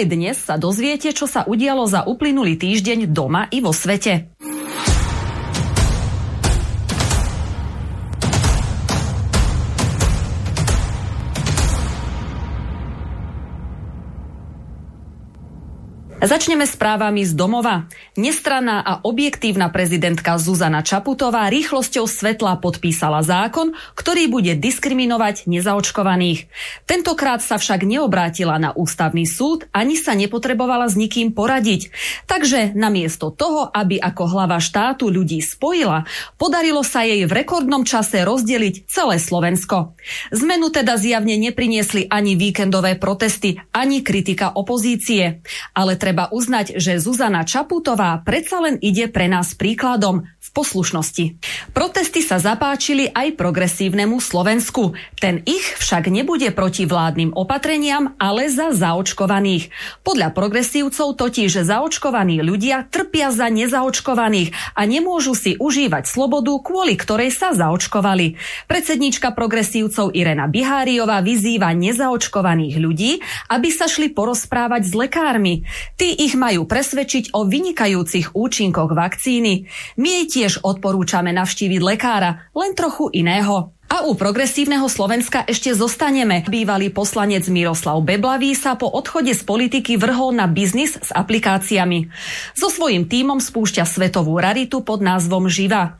Aj dnes sa dozviete, čo sa udialo za uplynulý týždeň doma i vo svete. Začneme správami z domova. Nestranná a objektívna prezidentka Zuzana Čaputová rýchlosťou svetla podpísala zákon, ktorý bude diskriminovať nezaočkovaných. Tentokrát sa však neobrátila na ústavný súd, ani sa nepotrebovala s nikým poradiť. Takže namiesto toho, aby ako hlava štátu ľudí spojila, podarilo sa jej v rekordnom čase rozdeliť celé Slovensko. Zmenu teda zjavne nepriniesli ani víkendové protesty, ani kritika opozície. Ale treba uznať, že Zuzana Čaputová predsa len ide pre nás príkladom poslušnosti. Protesty sa zapáčili aj progresívnemu Slovensku. Ten ich však nebude proti vládnym opatreniam, ale za zaočkovaných. Podľa progresívcov totiž zaočkovaní ľudia trpia za nezaočkovaných a nemôžu si užívať slobodu, kvôli ktorej sa zaočkovali. Predsednička progresívcov Irena Biháriová vyzýva nezaočkovaných ľudí, aby sa šli porozprávať s lekármi. Tí ich majú presvedčiť o vynikajúcich účinkoch vakcíny. Jej tiež odporúčame navštíviť lekára, len trochu iného. A u progresívneho Slovenska ešte zostaneme. Bývalý poslanec Miroslav Beblavý sa po odchode z politiky vrhol na biznis s aplikáciami. So svojím tímom spúšťa svetovú raritu pod názvom Živa.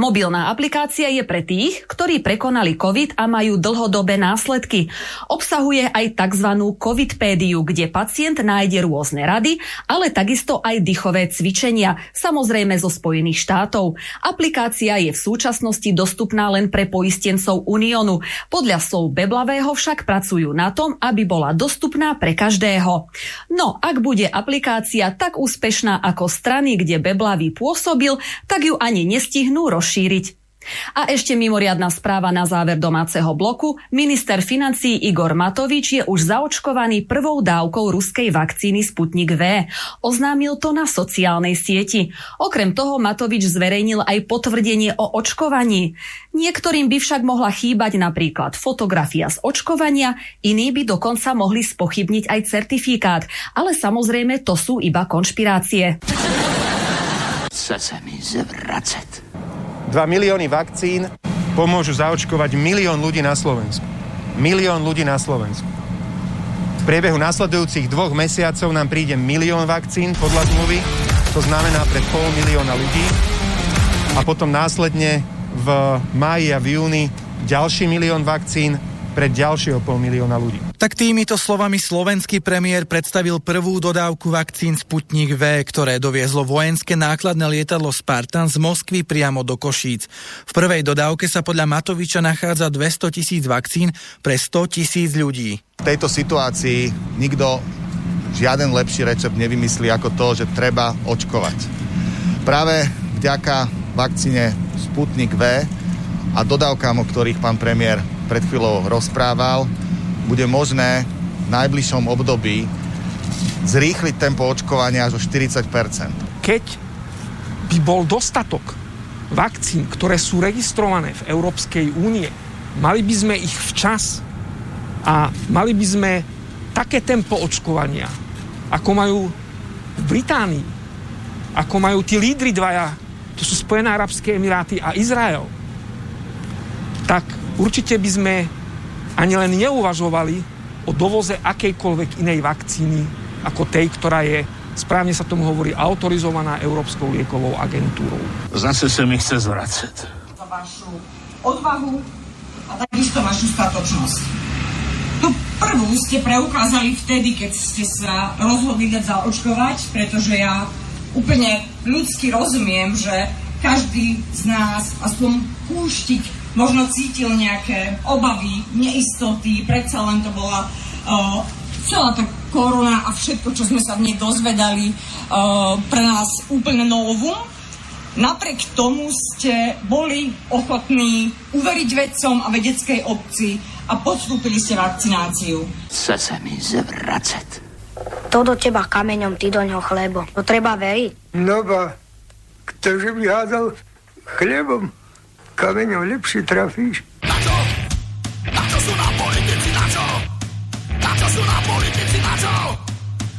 Mobilná aplikácia je pre tých, ktorí prekonali COVID a majú dlhodobé následky. Obsahuje aj tzv. COVIDpédiu, kde pacient nájde rôzne rady, ale takisto aj dýchové cvičenia, samozrejme zo Spojených štátov. Aplikácia je v súčasnosti dostupná len pre poistencov Uniónu. Podľa slov Beblavého však pracujú na tom, aby bola dostupná pre každého. No, ak bude aplikácia tak úspešná ako strany, kde Beblavý pôsobil, tak ju ani nestihnú rozšíriť rozšíriť. A ešte mimoriadná správa na záver domáceho bloku. Minister financí Igor Matovič je už zaočkovaný prvou dávkou ruskej vakcíny Sputnik V. Oznámil to na sociálnej sieti. Okrem toho Matovič zverejnil aj potvrdenie o očkovaní. Niektorým by však mohla chýbať napríklad fotografia z očkovania, iní by dokonca mohli spochybniť aj certifikát. Ale samozrejme to sú iba konšpirácie. Chce sa mi zvracať. 2 milióny vakcín pomôžu zaočkovať milión ľudí na Slovensku. Milión ľudí na Slovensku. V priebehu nasledujúcich dvoch mesiacov nám príde milión vakcín podľa zmluvy, to znamená pre pol milióna ľudí. A potom následne v máji a v júni ďalší milión vakcín pre ďalšieho pol milióna ľudí. Tak týmito slovami slovenský premiér predstavil prvú dodávku vakcín Sputnik V, ktoré doviezlo vojenské nákladné lietadlo Spartan z Moskvy priamo do Košíc. V prvej dodávke sa podľa Matoviča nachádza 200 tisíc vakcín pre 100 tisíc ľudí. V tejto situácii nikto žiaden lepší recept nevymyslí ako to, že treba očkovať. Práve vďaka vakcíne Sputnik V a dodávkam, o ktorých pán premiér pred chvíľou rozprával, bude možné v najbližšom období zrýchliť tempo očkovania až o 40 Keď by bol dostatok vakcín, ktoré sú registrované v Európskej únie, mali by sme ich včas a mali by sme také tempo očkovania, ako majú v Británii, ako majú tí lídry dvaja, to sú Spojené Arabské Emiráty a Izrael, tak určite by sme ani len neuvažovali o dovoze akejkoľvek inej vakcíny ako tej, ktorá je, správne sa tomu hovorí, autorizovaná Európskou liekovou agentúrou. Zase sa mi chce zvracať. Za vašu odvahu a takisto vašu statočnosť. Tu prvú ste preukázali vtedy, keď ste sa rozhodli dať zaočkovať, pretože ja úplne ľudsky rozumiem, že každý z nás aspoň púštiť možno cítil nejaké obavy, neistoty, predsa len to bola uh, celá tá korona a všetko, čo sme sa v nej dozvedali, uh, pre nás úplne novum. Napriek tomu ste boli ochotní uveriť vedcom a vedeckej obci a podstúpili ste vakcináciu. Chce se mi zvracet. To do teba kameňom, ty do ňoho chlebo. To treba veriť. No ba, ktože by hádal chlebom, kameňom lepšie trafíš. Na čo? Na čo sú nám politici, na čo? Na čo sú nám politici, na čo?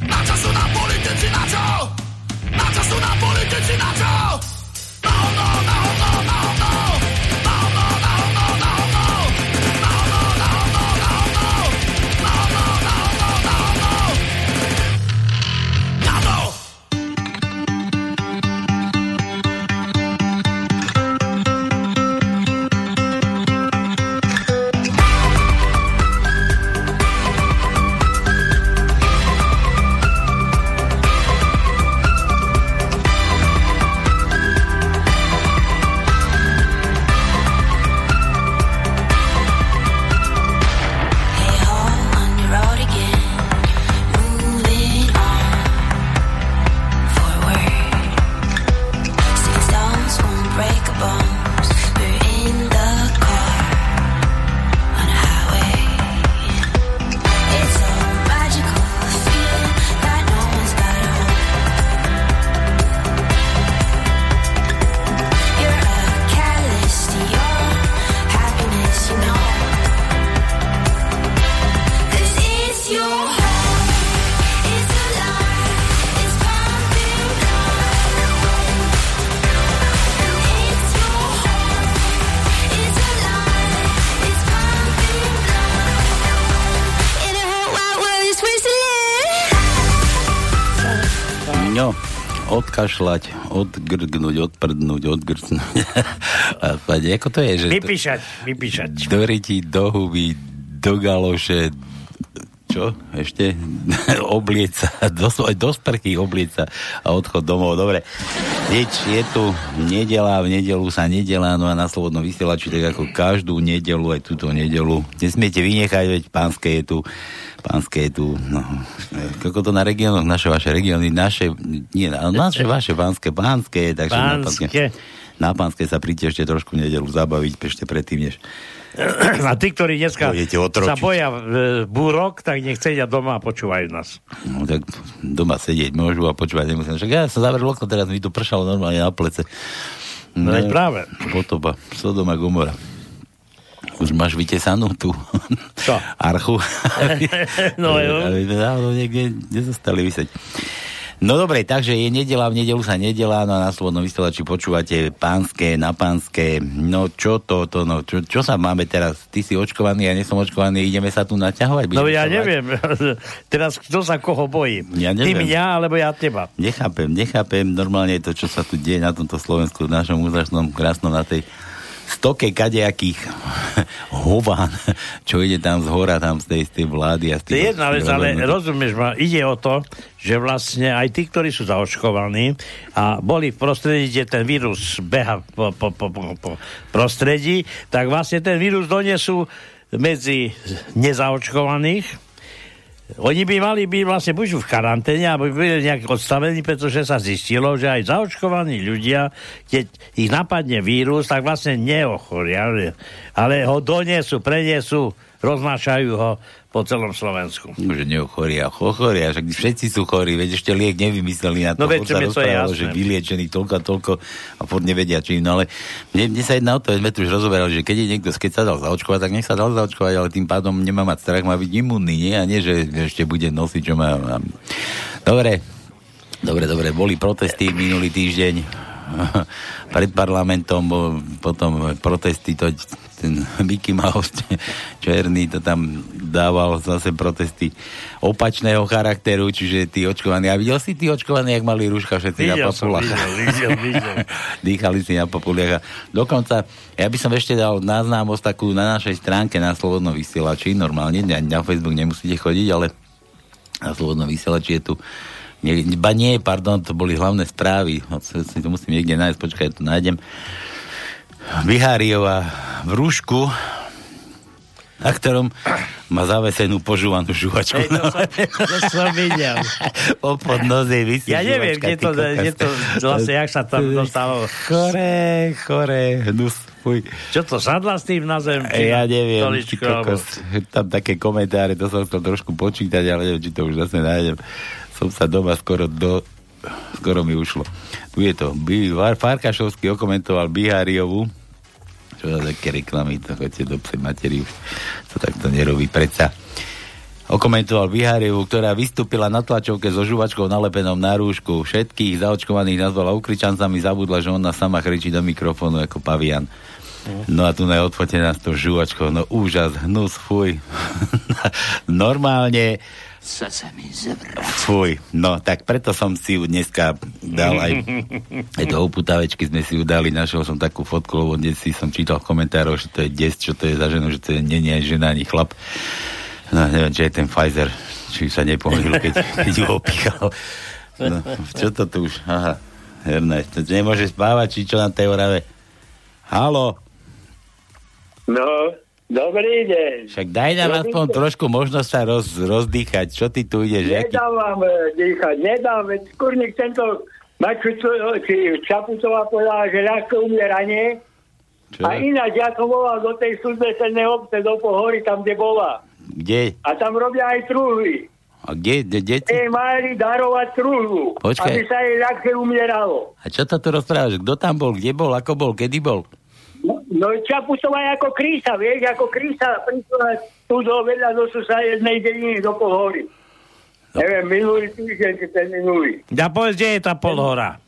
Na čo sú nám politici, na čo? Na čo sú nám politici, na čo? Na hovno, na hovno, na hovno! Odkašľať, odgrgnúť, odprdnúť, odgrcnúť. A ako to je? Že Vypíšať, vypíšať. Do ryti, do huby, do galoše, čo ešte? obliec sa, do, do sprchy obliec sa a odchod domov. Dobre, nič, je tu nedela, v nedelu sa nedelá, no a na slobodnom vysielači, tak ako každú nedelu, aj túto nedelu. Nesmiete vynechať, veď pánske je tu pánske je tu, no, ako to na regiónoch, naše vaše regióny, naše, nie, naše vaše pánske, pánske, takže na pánske, Pánske. na pánske sa príďte ešte trošku nedelu zabaviť, ešte predtým, než A tí, ktorí dneska sa boja e, búrok, tak nech sedia doma a počúvajú nás. No tak doma sedieť môžu a počúvať nemusím. Však ja som zavrel okno, teraz mi to pršalo normálne na plece. No veď práve. Potopa, Sodoma Gomora. Už máš vytesanú tú Čo? archu. No jo. Aby sme náhodou niekde nezostali vysieť. No dobre, takže je nedela, v nedelu sa nedela, no a na slobodnom vysielači počúvate pánske, na pánske, no čo to, to no, čo, čo sa máme teraz? Ty si očkovaný, ja nie som očkovaný, ideme sa tu naťahovať? No ja neviem, teraz kto sa koho bojí? Ja Ty mňa, alebo ja teba? Nechápem, nechápem normálne to, čo sa tu deje na tomto Slovensku, v našom úžasnom, krásnom, na tej stoke kadejakých hován, čo ide tam z hora, tam z tej, z tej vlády. A z To je jedna vec, ale rozumieš ma, ide o to, že vlastne aj tí, ktorí sú zaočkovaní a boli v prostredí, kde ten vírus beha po, po, po, po, po prostredí, tak vlastne ten vírus donesú medzi nezaočkovaných oni by mali byť vlastne buď v karanténe, alebo by byli nejak odstavení, pretože sa zistilo, že aj zaočkovaní ľudia, keď ich napadne vírus, tak vlastne neochoria, ale ho donesú, prenesú, roznášajú ho po celom Slovensku. Že neochoria, ochoria, však všetci sú chorí, veď ešte liek nevymysleli na to. No veď, to je jasné. že vyliečený toľko a toľko a furt nevedia čím. No ale mne, mne sa jedná o to, sme tu už rozoberali, že keď je niekto, keď sa dal zaočkovať, tak nech sa dal zaočkovať, ale tým pádom nemá mať strach, má byť imunný, nie? A nie, že ešte bude nosiť, čo má. má- Dobre, dobre, dobre, boli protesty minulý týždeň pred parlamentom, potom protesty, to, ten Mickey Mouse černý to tam dával zase protesty opačného charakteru, čiže tí očkovaní. A videl si tí očkovaní, jak mali rúška všetci na Videl som, papulách? videl, videl, videl. Dýchali si na populiach. Dokonca, ja by som ešte dal na známosť takú na našej stránke na Slobodnom vysielači, normálne, na, na Facebook nemusíte chodiť, ale na Slobodnom vysielači je tu nie, ba nie, pardon, to boli hlavné správy. Si to musím niekde nájsť, počkaj, to nájdem. Biháriová v rúšku na ktorom má zavesenú požúvanú žuvačku. Hej, to, som, to som videl. O podnoze vysí Ja neviem, kde to, kde to vlastne, jak sa tam dostalo. Chore, chore, hnus, fuj. Čo to, sadla s tým na zem? Ja neviem, stoličku, ty kokos, tam také komentáre, to som chcel trošku počítať, ale neviem, či to už zase nájdem. Som sa doma skoro do... Skoro mi ušlo. Tu je to. Farkašovský okomentoval Biháriovu. Čo za také reklamy, to chodte do psej materi už. To takto nerobí predsa. Okomentoval Bihárievu, ktorá vystúpila na tlačovke so žuvačkou nalepenou na rúšku. Všetkých zaočkovaných nazvala ukričancami, zabudla, že ona sama kričí do mikrofónu ako pavian. No a tu je odfotená s tou žuvačkou, no úžas, hnus, fuj. Normálne, Chce mi zvracať. fuj. No, tak preto som si ju dneska dal aj, aj do oputávečky sme si ju dali, našiel som takú fotku, lebo dnes si som čítal v komentároch, že to je des, čo to je za ženu, že to je, nie nie je žena ani chlap. No, neviem, či je ten Pfizer, či sa nepomýlil, keď, keď ju opíchal. No, čo to tu už? Aha, herné, to nemôže spávať, či čo na tej orave? Halo, No, dobrý deň. však daj nám Dobrý aspoň deň. trošku možnosť sa roz, rozdýchať. Čo ty tu ideš? Jaký? Nedám vám e, dýchať, nedám, veď kurník tento Maču, či Čaputová povedala, že ľahké umieranie. Čo? A ináč, ja som volal do tej súdbesednej obce, do Pohory, tam, kde bola. Kde? A tam robia aj truhly. A kde? Kde? kde ty? Jej mali darovať truhlu, Počkaj. aby sa jej ľahšie umieralo. A čo to tu rozprávaš? Kto tam bol? Kde bol? Ako bol? Kedy bol? No, no Čaputová je ako krísa, vieš, ako krísa prišla tu do vedľa do susa jednej dediny do Pohory. No. Neviem, minulý týždeň, ten minulý. Ja povedz, kde je tá polhora?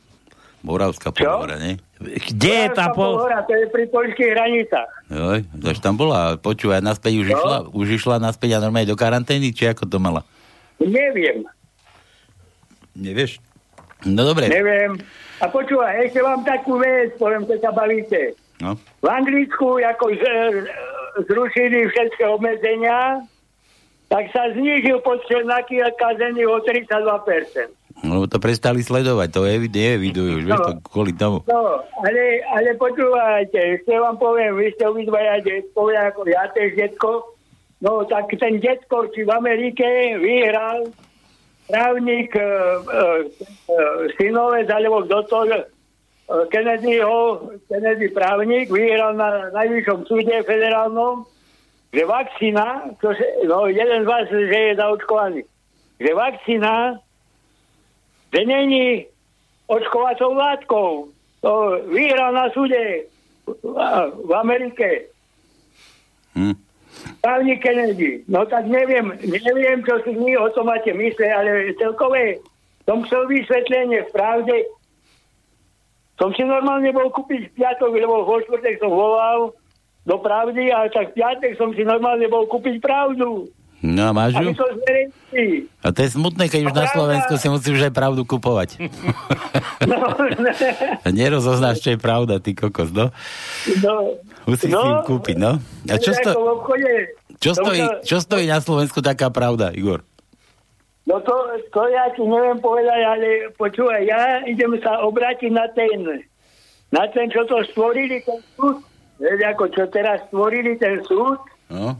Moravská polhora, nie? Kde je tá Moravská pol... Polhora, to je pri poľských hranicách. Joj, až tam bola. Počúvaj, naspäť už No. išla, už išla naspäť a normálne do karantény, či ako to mala? Neviem, Nevieš? No dobre. neviem. A počúvaj, ešte vám takú vec, poviem, keď sa bavíte. No. V Anglicku, ako z, zrušili všetky obmedzenia, tak sa znížil počet nakazených o 32%. No to prestali sledovať, to evi- neevidujú, vieš, to kvôli tomu. No, ale, ale počúvajte, ešte vám poviem, vy ste obidvaja detkovia, ako ja tiež detko. No, tak ten detko, či v Amerike vyhral právnik e, e, e, synovec, alebo kto to, Kennedyho, Kennedy právnik, vyhral na najvyššom súde federálnom, že vakcína, se, no jeden z vás, že je zaočkovaný, že vakcína, že není očkovacou látkou. To vyhral na súde v- Amerike. Hm. Právnik Kennedy. No tak neviem, neviem, čo si vy o tom máte mysle, ale celkové som chcel vysvetlenie v pravde. Som si normálne bol kúpiť v piatok, lebo vo štvrtek som volal do pravdy, ale tak v piatek som si normálne bol kúpiť pravdu. No a máš ju? A to je smutné, keď už na. Slovensku si musíš aj pravdu kupovať. No, Nerozoznáš, čo je pravda, ty kokos, no? no, Musíš si ju kúpiť, no? A čo, sto- čo, stojí, čo stojí na Slovensku taká pravda, Igor? No to, to ja ti neviem povedať, ale počúvaj, ja idem sa obrátiť na ten, na ten, čo to stvorili, ten súd. Vieš, ako čo teraz stvorili ten súd, No?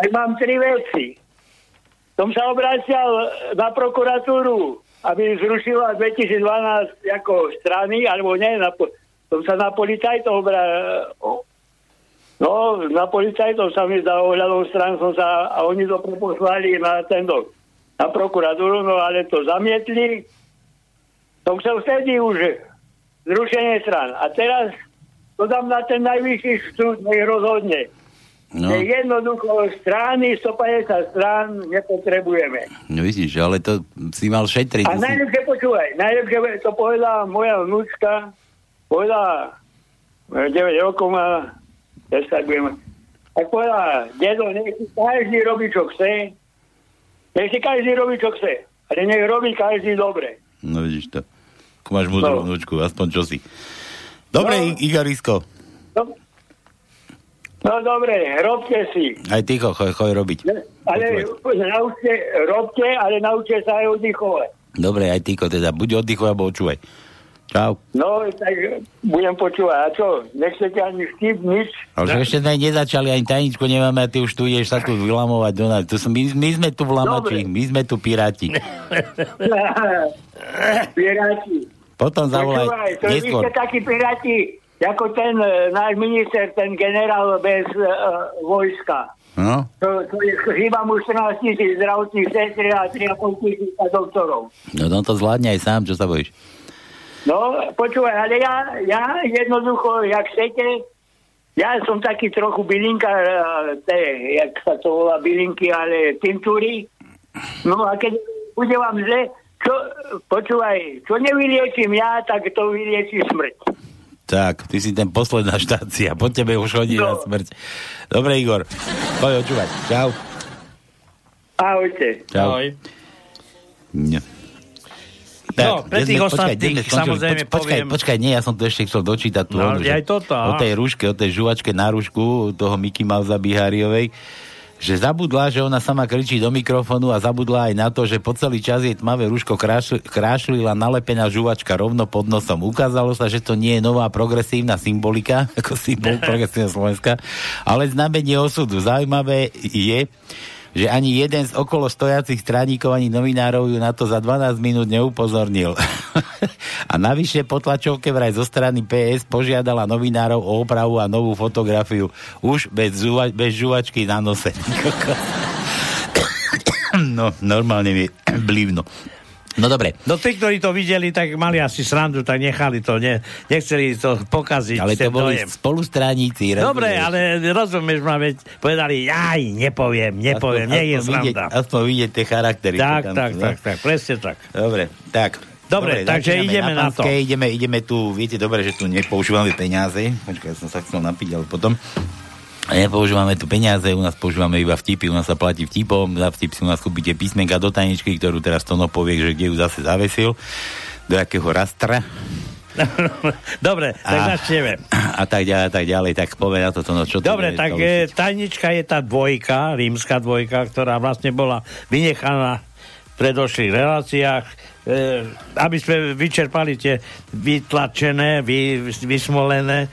tak mám tri veci. Som sa obracial na prokuratúru, aby zrušila 2012 ako strany, alebo nie, na, som sa na policajtov obra... No, na policajtov sa mi za ohľadom stran som sa, a oni to preposlali na ten do, na prokuratúru, no ale to zamietli. Som chcel vtedy už zrušenie stran. A teraz to dám na ten najvyšší súd, nech rozhodne. No, jednoducho strany, 150 strán nepotrebujeme. no vidíš, ale to si mal šetriť. A ty si- najlepšie počúvaj, najlepšie to povedala moja vnúčka, povedala, 9 rokov má, ja sa budem, tak povedala, dedo, nech si každý robí, čo chce, nech si každý robí, čo chce, ale nech robí každý dobre. No vidíš to. Máš múdru No. vnúčku, aspoň čo si. Dobre, No. Igorisko, No, no dobre, robte si. aj ty cho, choj, choj robiť. Ale naučte, robte, ale naučte sa aj oddychovať. Dobre, aj tyko teda, buď oddychuj, alebo očúvaj. Čau. No, tak budem počúvať. A čo, nechcete ani vtip, nič? Ale že ešte sme nezačali, ani tajničku nemáme a ty už tu ideš sa tu vylamovať do nás. Tu som, my, my sme tu vlamači, my sme tu piráti. Piráti. Potom zavolaj Počúvaj, to vy ste takí piráti, ako ten e, náš minister, ten generál bez uh, vojska. No, To, to je, chýba mu 14 tisíc zdravotných sestier a 3,5 tisíc doktorov. no on to zvládne aj sám, čo sa bojíš. No, počúvaj, ale ja, ja jednoducho, jak chcete, ja som taký trochu bylinka, eh, te, jak sa to volá, bylinky, ale tintúry. No a keď bude vám zle, čo, počúvaj, čo nevyliečím ja, tak to vylieči smrť. Tak, ty si ten posledná štácia, po tebe už chodí No. na smrť. Dobre, Igor, poď očúvať. Čau. Ahojte. Čau. No. No, pre tých sme- počkaj, ostatných skončili? samozrejme počkaj, poviem- Počkaj, nie, ja som to ešte chcel dočítať. Tú No, onu, aj že toto, O tej rúške, o tej žuvačke na rúšku toho Mickey Mouse Biháriovej že zabudla, že ona sama kričí do mikrofónu a zabudla aj na to, že po celý čas jej tmavé rúško krášl, krášlila nalepená žuvačka rovno pod nosom. Ukázalo sa, že to nie je nová progresívna symbolika, ako symbol progresívneho Slovenska, ale znamenie osudu. Zaujímavé je, že ani jeden z okolo stojacich straníkov ani novinárov ju na to za 12 minút neupozornil. a navyše po tlačovke vraj zo strany PS požiadala novinárov o opravu a novú fotografiu už bez, žuva, bez žuvačky na nose. no, normálne mi blívno. No dobre. No tí, ktorí to videli, tak mali asi srandu, tak nechali to, ne, nechceli to pokaziť. Ale to boli dojem. spolustráníci. Dobre, rozumieš? ale rozumieš ma, veď povedali, jaj, nepoviem, nepoviem, Aspoň- nie je aspoň vidieť, sranda. aspoň vidieť tie charaktery. Tak, tam tak, no. tak, tak, presne tak. Dobre, tak. Dobre, takže začíname ideme na to. Panskej, Ideme, ideme tu, viete dobre, že tu nepoužívame peniaze. Počkaj, ja som sa chcel napiť, ale potom. Nepoužívame tu peniaze, u nás používame iba vtipy, u nás sa platí vtipom, za vtip si u nás kúpite písmenka do tajničky, ktorú teraz Tono povie, že kde ju zase zavesil, do jakého rastra. Dobre, tak A- začneme. a tak ďalej, a tak ďalej, tak povie na to, Tono, čo Dobre, tak e, tajnička je tá dvojka, rímska dvojka, ktorá vlastne bola vynechaná v predošlých reláciách, e, aby sme vyčerpali tie vytlačené, vy, vysmolené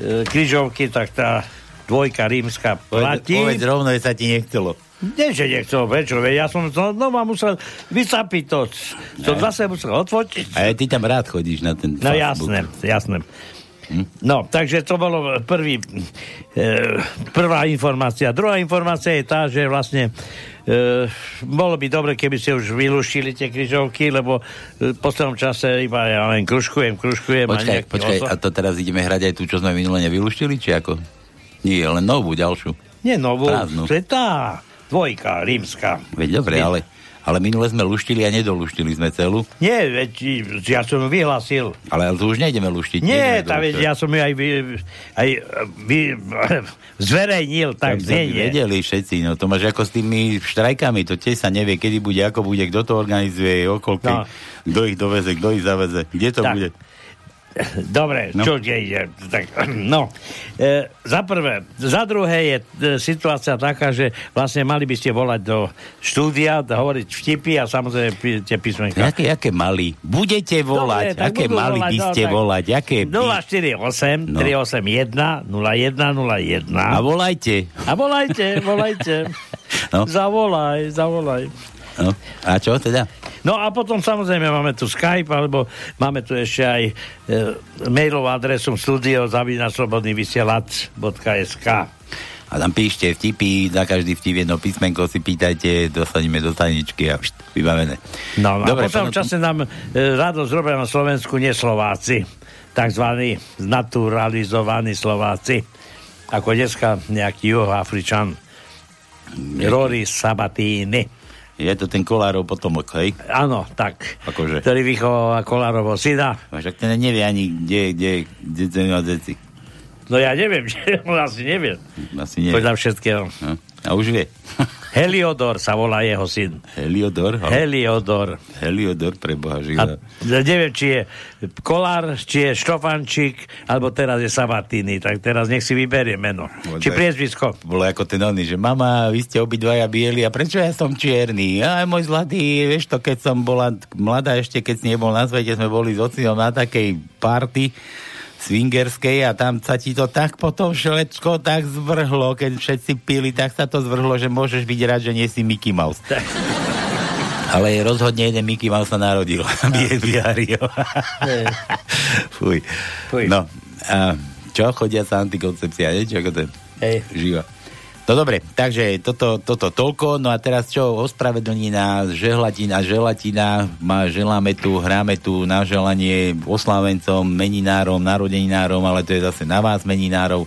e, križovky, tak tá dvojka rímska Povedz, platí. povedz rovno, že sa ti nechcelo. Nie, že nechcel, veď Ja som znova musel vycapiť to. To zase musel odfotiť. A ty tam rád chodíš na ten No jasné, jasné. No, takže to bolo prvý, e, prvá informácia. Druhá informácia je tá, že vlastne e, bolo by dobre, keby ste už vylúštili tie križovky, lebo e, v poslednom čase iba ja len kružkujem. a Počkaj, nejaký počkaj, oso- a to teraz ideme hrať aj tú, čo sme minule nevyluštili, či ako? Nie, len novú, ďalšiu. Nie novú, Prázdnu. to je tá dvojka, rímska. Veď dobre, ale, ale minule sme luštili a nedoluštili sme celú. Nie, veď ja som ju vyhlásil. Ale tu už nejdeme luštiť. Nie, tá, veď ja som ju aj, vy, aj vy, zverejnil, tak nie, nie. vedeli všetci, no to máš ako s tými štrajkami, to tiež sa nevie, kedy bude, ako bude, kto to organizuje, okolky, No. kto ich doveze, kto ich zaveze, kde to Tak. bude. Dobre, No. no. čo ide? Tak, no, e, za prvé. Za druhé je e, situácia taká, že vlastne mali by ste volať do štúdia, hovoriť vtipy a samozrejme pi- tie písmenka. Jaké, jaké mali? Budete volať, Dobre, aké mali volať, by no, ste tak- volať, aké by... 048 No. 381 0101 A volajte. A volajte, volajte. No. Zavolaj, zavolaj. No. A čo teda? No a potom samozrejme máme tu Skype, alebo máme tu ešte aj e, mailovú adresu studiozavinaslobodnyvysielac.sk A tam píšte vtipy, na každý vtip jedno písmenko si pýtajte, dostaneme do tajničky a št, vybavené. No, no Dobre, a potom potom- čase nám e, radosť robia na Slovensku neslováci, takzvaní naturalizovaní Slováci. Ako dneska nejaký juhoafričan Rory Sabatini. Je to ten Kolárov potomok, hej? Áno, tak. Akože. Ktorý vychoval Kolárovo syna. Však ten nevie ani, kde, kde, kde to má deti. No ja neviem, že on asi nevie. Asi nie. Podľa všetkého. No. A už vie. Heliodor sa volá jeho syn. Heliodor? ho? Heliodor. Heliodor pre Boha A živého. neviem, či je Kolár, či je Štofančík, alebo teraz je Sabatini, tak teraz nech si vyberie meno. Či priezvisko. Bolo ako ten oný, že mama, vy ste obidvaja bieli a prečo ja som čierny? Aj môj zlatý, vieš to, keď som bola mladá ešte, keď si nebol na svete, sme boli s ocinom na takej party swingerskej a tam sa ti to tak potom šlečko tak zvrhlo, keď všetci pili, tak sa to zvrhlo, že môžeš byť rád, že nie si Mickey Mouse. Ale rozhodne jeden Mickey Mouse sa narodil. Bihario. Fuj. Fuj. No, a čo? Chodia sa antikoncepcia, nie? Čo ten? Hej. Živa. No dobre, takže toto, toto toľko, no a teraz čo, ospravedlnina, žehlatina, želatina, má, želáme tu, hráme tu na želanie oslávencom, meninárom, narodeninárom, ale to je zase na vás meninárom,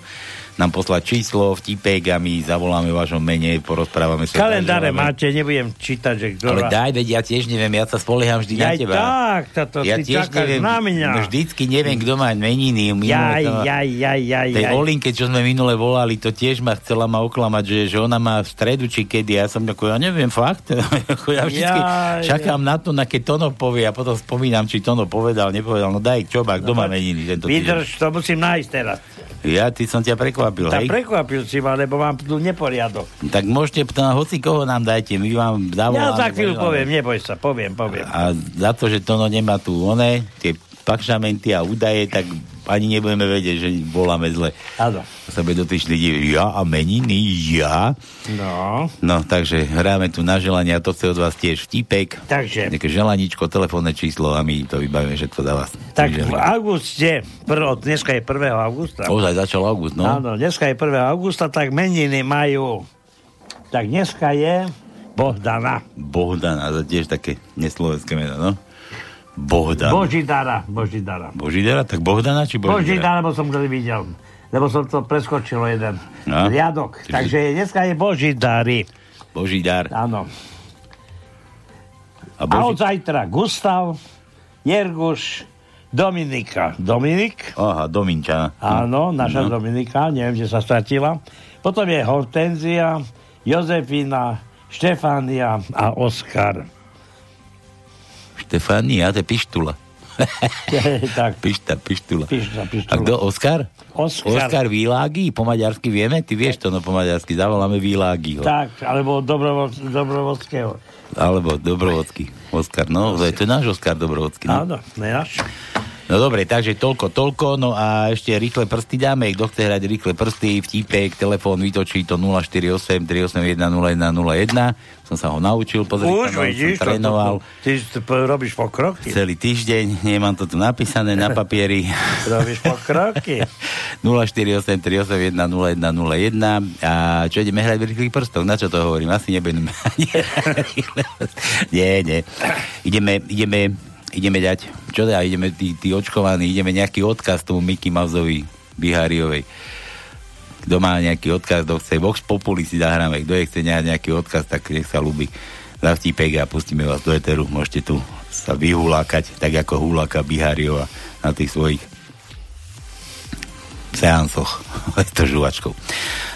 nám poslať číslo, vtipek a my zavoláme v vašom mene, porozprávame sa. Kalendáre zaželáme. máte, nebudem čítať, že kto... Ale daj, veď ja tiež neviem, ja sa spolieham vždy na Jaj, teba. tak, toto ja ty tiež neviem, na mňa. no vždycky neviem, kto má meniny. Jaj, jaj, jaj, jaj, Tej jaj. Olinke, čo sme minule volali, to tiež ma chcela ma oklamať, že, že ona má v stredu či kedy. Ja som ako, ja neviem, fakt. Ja vždycky Jaj, čakám na to, na keď Tono povie a potom spomínam, či Tono povedal, nepovedal. No daj, čo má, kto má meniny tento? Vydrž, to musím nájsť teraz. Ja, ty som ťa prekvapil, Tak hej? prekvapil si ma, lebo mám tu neporiadok. Tak môžete, tam hoci koho nám dajte, my vám zavoláme. Ja za chvíľu poviem, neboj sa, poviem, poviem. A za to, že Tono nemá tu one, tie pakšamenty a údaje, tak ani nebudeme vedieť, že voláme zle. Áno. Sa bude dotyčný. Ja a meniny, ja. No. No, takže hráme tu na želanie a to chce od vás tiež vtipek. Takže. Nejaké želaníčko, telefónne číslo a my to vybavíme všetko za vás. Tak Takže- v auguste, prvo, dneska je 1. augusta. Ozaj začal august, no. Áno, dneska je 1. augusta, tak meniny majú. Tak dneska je Bohdana. Bohdana, to tiež také neslovenské meno, no. Bohdan. Božidara. Božidara. Božidara? Tak Bohdana či Božidara? Božidara, lebo som to videl. Lebo som to preskočil jeden No. riadok. Takže dneska je Božidary. Božidar. Áno. A A Boži... od zajtra Gustav, Jerguš, Dominika. Dominik? Aha, Dominča. Áno, naša No. Dominika, neviem, že sa stratila. Potom je Hortenzia, Jozefina, Štefánia a Oskar. Štefánia, to je pištula. tak. Pišta, pištula. Pišta, pištula. A kto? Oskar? Oskar. Oskar Výlágy? Po maďarsky vieme? Ty vieš to no po maďarsky. Zavoláme Výlágyho. Tak, alebo Dobrovo- Dobrovodského. Alebo Dobrovodský. Oskar, no, to je, to je náš Oskar Dobrovodský. No. Áno, ne náš. No dobre, takže toľko, toľko. No a ešte rýchle prsty dáme. Kto chce hrať rýchle prsty, vtípek, telefón vytočí to 048 381 0101. Som sa ho naučil, pozri Už no, vidíš, som trénoval. To, to, ty to po- robíš pokroky. Celý týždeň, nemám to tu napísané na papieri. Robíš pokroky. 048 381 0101 a čo ideme hrať v rýchlych prstoch? Na čo to hovorím? Asi nebudeme. nie, nie. Ideme, ideme, ideme dať, čo dá, ideme tí, tí očkovaní, ideme nejaký odkaz tomu Mickey Mouseovi Bihariovej. Kto má nejaký odkaz, kto chce Vox Populi si zahráme, kto je chce nejaký odkaz, tak nech sa ľúbi. Za vtipek a pustíme vás do eteru. Môžete tu sa vyhulákať, tak ako huláka Bihariova na tých svojich seansoch s to žuvačkou.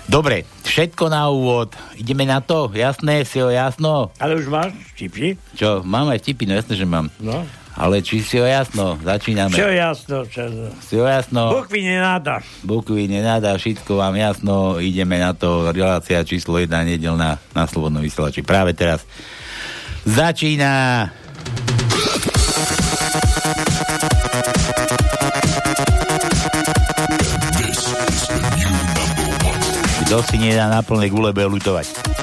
Dobre, všetko na úvod. Ideme na to? Jasné? Si ho jasno? Ale už máš vtipy? Čo? Mám aj vtipy, no jasné, že mám. No. Ale či si ho jasno? Začíname. Čo jasno? Čo... Si ho jasno? Bukvi nenáda. Bukvi nenádá, všetko vám jasno. Ideme na to. Relácia číslo 1 nedelná na Slobodnom vysielači. Práve teraz začína. Kto si nedá na plné gule, bude lutovať.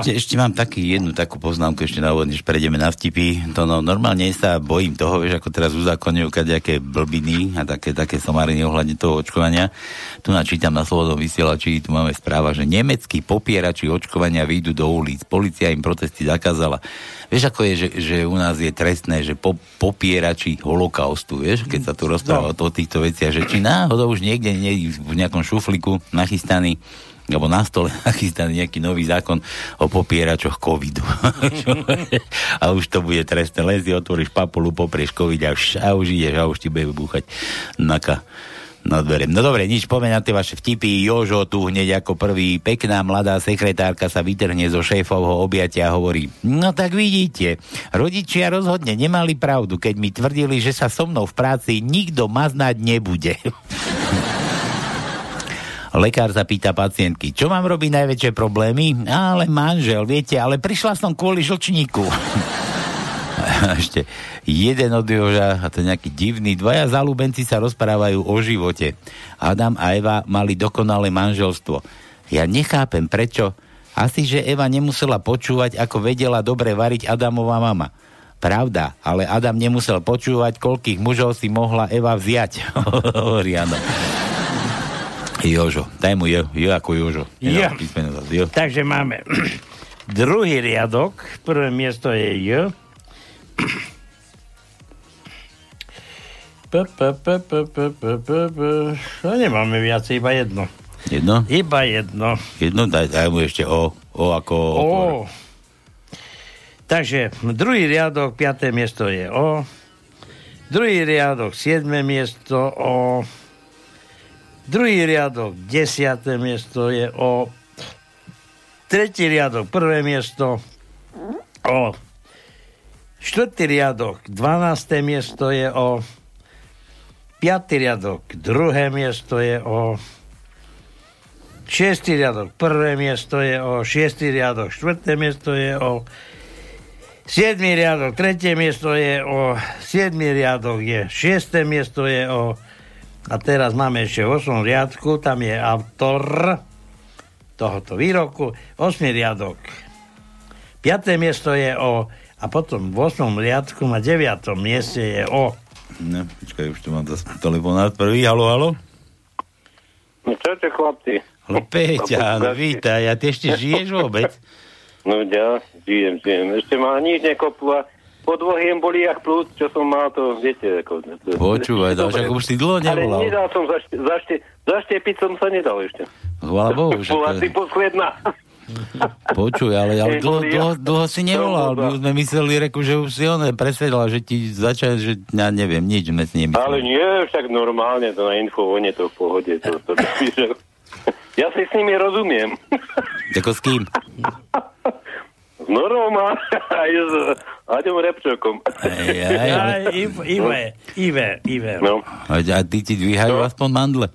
Ešte, ešte mám taký, jednu takú poznámku ešte na úvod, než prejdeme na vtipy. To no, normálne sa bojím toho, vieš, ako teraz uzákonujú kadejaké blbiny a také, také somariny ohľadne toho očkovania. Tu načítam na Slobodnom vysielači, tu máme správa, že nemeckí popierači očkovania vyjdú do ulic. Polícia im protesty zakázala. Vieš, ako je, že, že u nás je trestné, že po, popierači holokaustu, vieš, keď sa tu rozpráva o týchto veciach, že či náhodou už niekde, niekde v nejakom šufliku nachystaný alebo na stole nachystaný nejaký nový zákon o popieračoch covidu. a už to bude trestné. Len si otvoríš papulu, poprieš covid a už, a už ideš a už ti bude búchať naka na dvere. No dobre, nič, pomeň na tie vaše vtipy. Jožo tu hneď ako prvý. Pekná mladá sekretárka sa vytrhne zo šéfovho objatia a hovorí, no tak vidíte, rodičia rozhodne nemali pravdu, keď mi tvrdili, že sa so mnou v práci nikto maznať nebude. Lekár sa pýta pacientky, čo mám robiť najväčšie problémy? Ale manžel, viete, ale prišla som kvôli žlčníku. A ešte jeden od Joža, a to je nejaký divný, dvaja zalúbenci sa rozprávajú o živote. Adam a Eva mali dokonalé manželstvo. Ja nechápem, prečo. Asi, že Eva nemusela počúvať, ako vedela dobre variť Adamová mama. Pravda, ale Adam nemusel počúvať, koľkých mužov si mohla Eva vziať. Hovorí. Jožo, daj mu jo, jo ako Jožo. Jo. Jo. Takže máme druhý riadok, prvé miesto je J. P, p, p, p, p, p, p, p. No nemáme viac, iba jedno. Jedno? Iba jedno. Jedno, daj, daj mu ešte O. O ako... O. Takže druhý riadok, piaté miesto je O. Druhý riadok, siedme miesto O. Druhý riadok, desiaté miesto je O. Tretí riadok, prvé miesto O. Štvrtý riadok, dvanácté miesto je O. Piatý riadok, druhé miesto je O. Šiestý riadok, prvé miesto je O. Šiestý riadok, štvrté miesto je O. Siedmý riadok, tretie miesto je O. Siedmý riadok je šiesté miesto je O. A teraz máme ešte v 8. riadku, tam je autor tohoto výroku. 8. riadok. 5. miesto je O. A potom v 8. riadku na 9. mieste je O. No, počkaj, už tu mám zase telefonát prvý. Halo, halo? No čo te chlapci? Ale Peťa, no vítaj, a ty ešte žiješ vôbec? No ja žijem, žijem. Ešte ma nič nekoplo a po dvohiem boli jak plúc, čo som mal, to viete. Ako, to, Počúvaj, no, však už si dlho Ale nevolal. nedal som, zašte, zašte, zaštiepiť som sa nedal ešte. Chvála Bohu, že Bola to je... posledná. Počuj, ale, ale dlho, dlho, dlho si nevolal. My sme mysleli, reku, že už si on presvedla, že ti začal, že ja neviem, nič sme si nemysleli. Ale nie, však normálne to na infovone to v pohode. To, to, to, to, ja si s nimi rozumiem. Ako s kým? Norom a aj s Aďom Repčokom. Aj, Ive, Ive, Ive, Ive. No. A, ty ti dvíhajú aspoň mandle?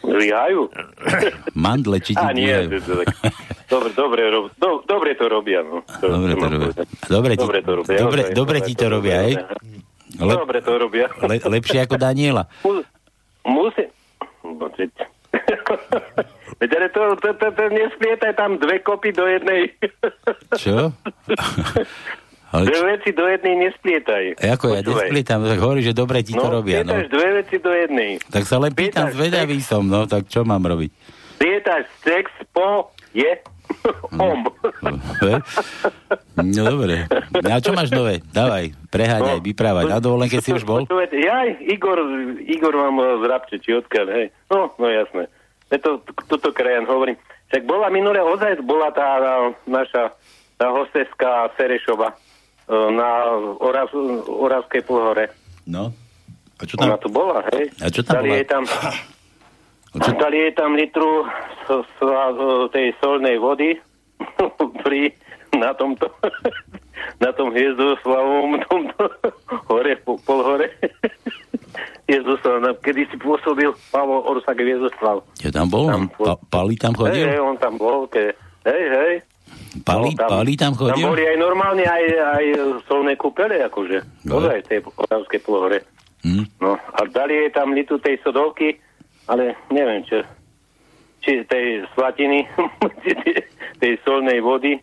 Zvíhajú? Mandle, či ti A nie, dvíhajú? dobre, dobre, rob, do, dobre to robia. No. To, Dobre to robia. Dobre ti, dobre to robia. dobre, ozaj, dobre ozaj ti to robia, hej? Le, Dobre to robia. le, lepšie ako Daniela. Mu- Musí... No, veď... Ale to, to, to, to nesplietaj tam dve kopy do jednej. Čo? Ale Dve čo? veci do jednej nesplietaj. Ako ja nesplietam, tak hovorí, že dobre ti to no, robia. No. Dve veci do jednej. Tak sa len pýtam, zvedavý som, no, tak čo mám robiť? Spietaš sex po je om. No dobre. A čo máš nové? Dávaj, preháňaj, vyprávať. Na dovolenke si už bol? Jaj, Igor, Igor mám eh, z Rabče, či odkiaľ, hej. No, no jasné. Je to, toto krajan hovorím. Však bola minulé, ozaj bola tá naša tá hosteská Serešova eh, na Orav, Oravskej polhore. No. A čo Ona tam? tu bola, hej. A čo tam dali bola? jej tam, čo- dali jej tam litru s, s, tej solnej vody pri na tomto na tom hviezdoslavom tomto hore, po, polhore. Hviezdoslav, no, kedy si pôsobil Pavol Orsak Hviezdoslav. Ja tam bol? Pa, Pali tam Hej, chodil? hej, on tam bol, ke, hej, hej. Pali, No, Pali tam Tam chodil? boli aj normálne aj, aj solné kúpele, akože. No. Ozaj, tej Oravskej polhore. Hm? No, a dali jej tam litu tej sodovky, ale neviem, čo, či tej slatiny, tej solnej vody.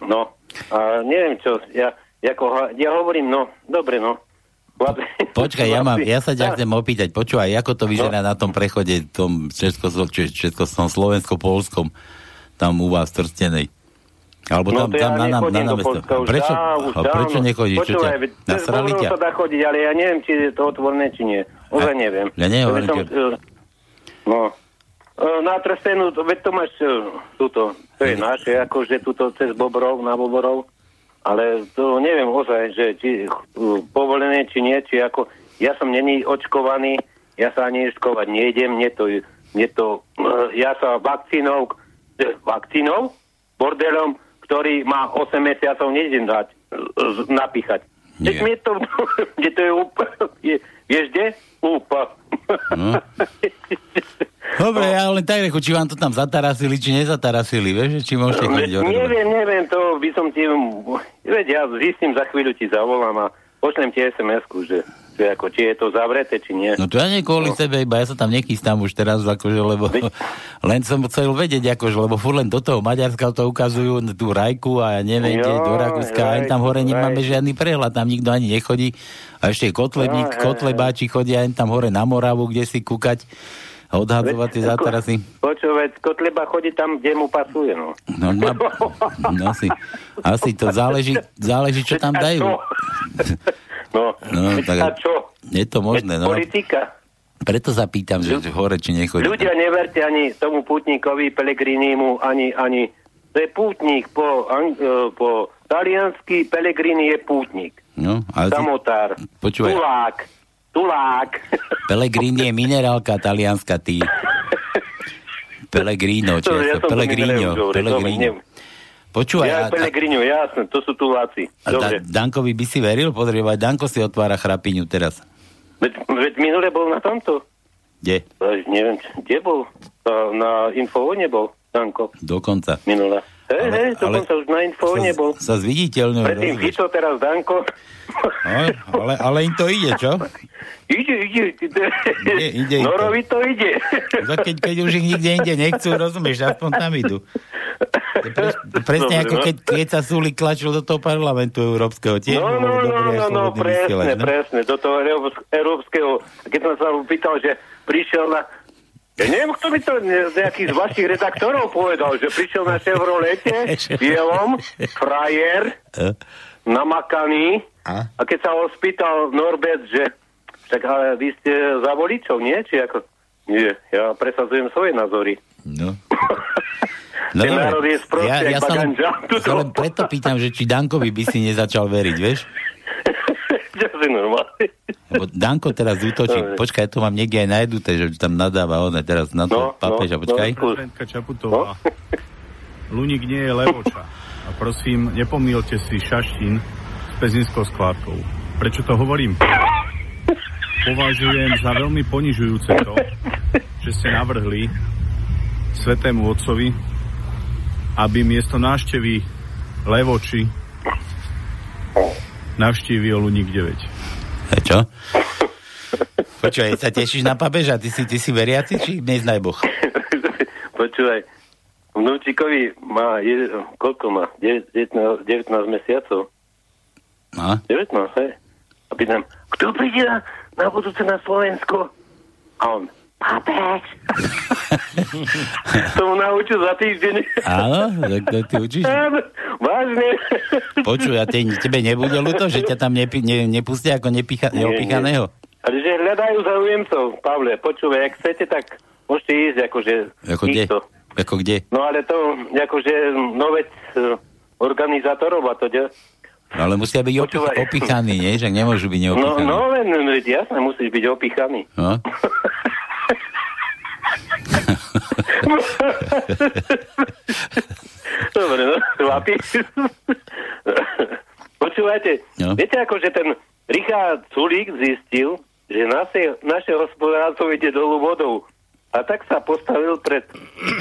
No, a neviem čo, ja, ako, ja hovorím, no, dobre, no. Počkaj, ja, mám, ja sa ťa chcem opýtať, počúvaj, ako to vyzerá No. na tom prechode, tom Česko, či- Česko, tom slovensko-polskom, tam u vás Trstenej. Alebo No tam, ja tam na, nechodím na námesto. Polska Prečo, už a prečo dávno. nechodíš? Čo ťa, Počúvaj, veď cez nasrali ťa? sa dá chodiť, ale ja neviem, či je to otvorené, či nie. Ozaj neviem. Ja že- som, e, No, E, na Trstenu, to- veď to máš e, túto, to je naše, akože túto cez Bobrov, na Bobrov, ale to neviem ozaj, že či e, povolené, či nie, či ako, ja som není očkovaný, ja sa ani očkovať nejdem, mne to, mne to e, ja sa vakcínou, e, vakcínou, bordelom, ktorý má 8 mesiacov, nejdem dať, napíchať. Veď mne to, mne to je úplne, vieš kde? Úplne. No. Dobre, ja len tak rechu, či vám to tam zatarasili, či nezatarasili, vieš, či môžete chodiť Neviem, neviem, to. Veď ja zistím, za chvíľu ti zavolám a pošlem ti SMS-ku, že, že ako, či je to zavreté, či nie. No to ja nie kvôli sebe, iba ja sa tam nechystám už teraz, akože, lebo len som chcel vedieť, akože, lebo furt len do toho Maďarska to ukazujú, tú rajku a ja neviem, Jo, kde, do Rakúska, ani tam hore nemáme žiadny prehľad, tam nikto ani nechodí. A ešte kotlebník, hej, kotlebáči chodia ani tam hore na Moravu, kde si kúkať a odhadzovať tie zátarasy. Počúvať, Kotleba chodí tam, kde mu pasuje, no. No, no, no asi, asi to záleží, záleží, čo tam A dajú. No, No, a tak čo? je to možné, no. Politika. Preto sa pýtam, že že hore či nechodí. Ľudia neverte ani tomu pútnikovi Pelegrinimu, ani, ani... To je pútnik po, ang, e, po taliansky, Pelegrini je pútnik. No, ale Samotár. počúvaj, Tulák. Tulák. Pellegrini je minerálka talianska, ty. Pellegrino, či ja som to Pellegrino, Pellegrino. Počúvaj, ja, Pelegrini, jasne, to sú tuláci. a da. Dankovi by si veril? Pozri, aj Danko si otvára chrapiňu teraz. Veď, veď minule bol na tomto. Kde? Až neviem, kde bol. Na, na Infovone bol, Danko, Dokonca. minule. Hej, Ale- hej, ale dokonca už na Infovone bol. Sa zviditeľňuje. Predtým? Fico, teraz Danko. No, ale, ale im to ide, čo? Ide, ide, ide. Ide. Norovi to ide. Za keď, keď už ich nikde inde nechcú, rozumieš, aspoň tam idú. Pre, presne Dobre, ako no. keď, keď sa Sulik tlačil do toho parlamentu európskeho. Tiež No, no, no, no, aj no, slobodný presne, vysielač, no? presne, do toho európs- európskeho. Keď som sa pýtal, že prišiel na... Ja neviem, kto mi to ne- z vašich redaktorov povedal, že prišiel na Chevrolete, bielom, frajer, E? namakaný, A? a keď sa ho spýtal Norbert, že tak ale vy ste za voličov, nie? Či ako... Nie, ja presadzujem svoje názory. No. No Ten národ je sprostý, ja, ja sa len, baganža. sa len preto pýtam, že či Dankovi by si nezačal veriť, vieš? Čo si normálne? Lebo Danko teraz útočí. Počkaj, to mám niekde aj najdúte, že tam nadáva on teraz na to No, papeža. no, Počkaj. no, Čaputová. Luník nie je levoča. A prosím, nepomílte si šaštín s pezinskou skládkou. Prečo to hovorím? Považujem za veľmi ponižujúce to, že ste navrhli Svetému Otcovi, aby miesto návštevy Levoči navštívil Luník 9. A čo? Počúvaj, sa tešíš na papeža? Ty si, ty si veriaci, či neznaj Boh? Počúvaj, vnúčikovi má, je, koľko má? 19, 19 mesiacov. A? 19, hej. A pýtam, kto príde na, na budúce na Slovensko? A on, pápež. to mu naučil za týždeň. Áno, tak to ty učíš. Áno, Vážne. Počuj, a te, tebe nebude ľúto, že ťa tam nepi, ne, nepustia ako nepicha, Nie, neopichaného? Ale že hľadajú zaujemcov, Pavle, počúvaj, ak chcete, tak môžete ísť, akože Ako kde? týchto. Ako kde? No ale to, akože, no veď eh, organizátorov a to, de- Ale musia byť opich, Počúvaj. opichaní, nie? Že nemôžu byť No, neopichaní. no len, veď jasne, musíš byť opichaný. No? Dobre, no, chlapi. Počúvajte, No. viete ako, že ten Richard Sulík zistil, že naše, naše hospodárstvo ide dolu vodou. A tak sa postavil pred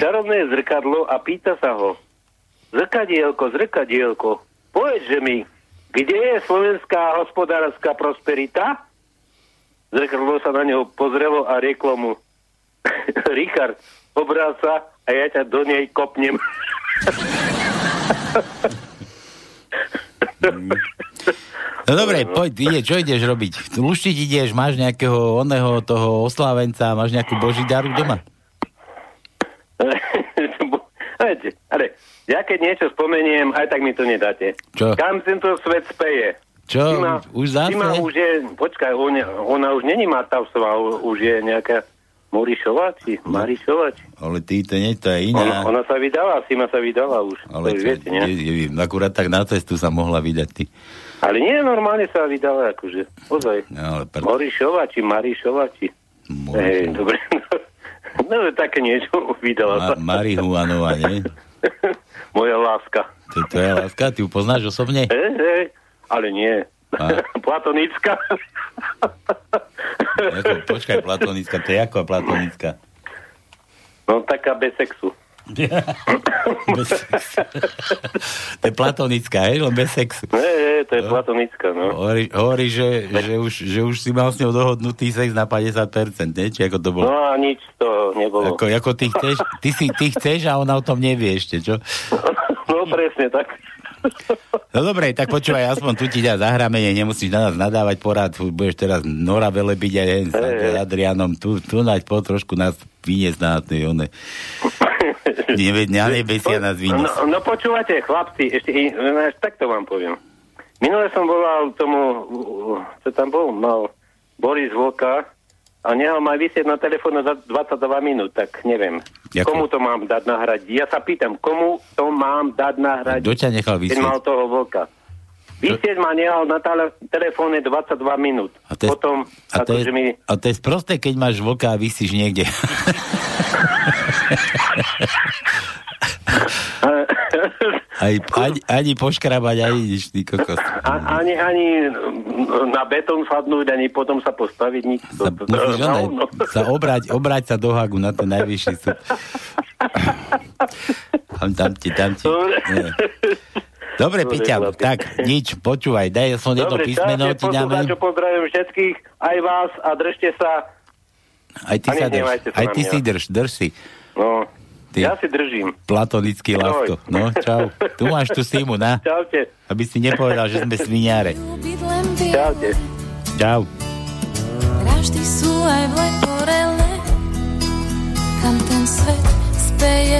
čarovné zrkadlo a pýta sa ho, zrkadielko, zrkadielko, povedže mi, kde je slovenská hospodárska prosperita? Zrkadlo sa na neho pozrelo a rieklo mu, Richard, obráca a ja ťa do nej kopnem. No dobre, poď, ide, čo ideš robiť? Luštiť ideš, máš nejakého oného toho oslávenca, máš nejakú boží daru doma? Ale ja keď niečo spomeniem, aj tak mi to nedáte. Čo? Kam tento svet speje? Čo, Ty ma, už zase? Ty ma už je, počkaj, ona, ona už není Matavsová, už je nejaká Morišová, či Marišová, či... Ale ty, to nie, to je Ona, iná. ona sa vydala, Sima sa vydala už. Ale to viete, nie? je, je, akurát tak na cestu sa mohla vydať ty. Ale nie, normálne sa vydala, akože, ozaj. No, ale pr- Morišová, či Marišová, či... Hej, dobre. No, také niečo vydala. Ma, Marihuanova, nie? Moja láska. To, to je láska, ty ju poznáš osobne? Hej, hej, ale nie. A? Platonická. Ako, počkaj, platonická, to je ako platonická? No, taká bez sexu. bez sexu. to je platonická, hej, len bez sexu. Hej, hej, to je platonická, no. Hovorí, hovorí že, že, už, že už si mal s ňou dohodnutý sex na 50%, nie? Či ako to bolo? No a nič to nebolo. Ako, ako ty chceš, ty, si, ty chceš a ona o tom nevie ešte, čo? No presne tak. No dobre, tak počúvaj, aspoň tu ti ťa zahráme, ne, nemusíš na nás nadávať porad, budeš teraz Nora Velebiť aj s Hej, hej. Adrianom, tu, tu nať po trošku nás vyniesť na tej one. Nebe, na nebesia nás vyniesť. No, no počúvate, chlapci, ešte no, až takto vám poviem. Minule som volal tomu, čo tam bol, mal Boris Vlka a nehal ma vysieť na telefónu za 22 minút, tak neviem. Jako? Komu to mám dať nahradiť? Ja sa pýtam, komu to mám dať nahradiť? Kto ťa nechal Keď vysieť? mal toho Vlka. Vysieť ma nehal na tele- telefóne 22 minút. A to je- Potom, A to, je, mi... a to je sprosté, keď máš vlka a vysíš niekde. Aj, ani, ani poškrabať, ani nič, ty kokos. A, ani, ani na betón sadnúť, ani potom sa postaviť nič. To, to, Musíš onaj, no. sa obrať, obrať sa do Hagu na ten najvyšší súd. Tam, tam ti, tam ti. Dobre, Dobre, Piťa, tak nič, počúvaj, daj som jedno Dobre, písmeno, ti dáme. pozdravujem všetkých, aj vás a držte sa. Aj ty sa drž, sa aj na ty si drž, drž si. No, Ty. ja si držím. Platonický Ahoj. No, čau. Tu máš tú Simu, na. Čaute. Aby si nepovedal, že sme sviniare. Čaute. Čau. Vraždy sú aj v leporele, kam ten svet speje.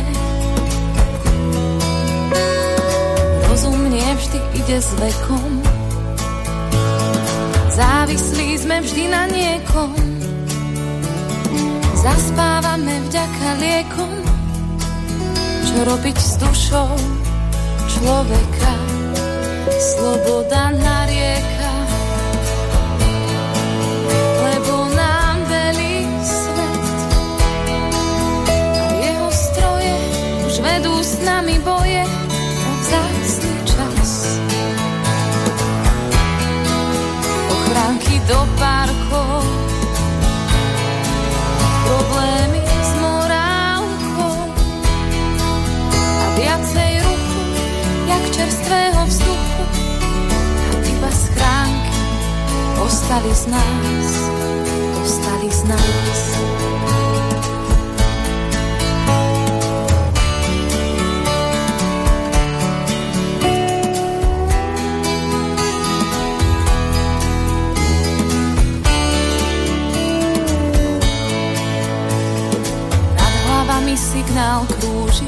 Rozum nevždy ide s vekom, závislí sme vždy na niekom. Zaspávame vďaka liekom, čo robiť s dušou človeka. Sloboda narieka, lebo nám velí svet. A jeho stroje už vedú s nami boje o vzácny čas. Ochránky do parkov, viacej ruchu, jak čerstvého vzduchu a iba schránky ostali z nás, ostali z nás. Signál krúži,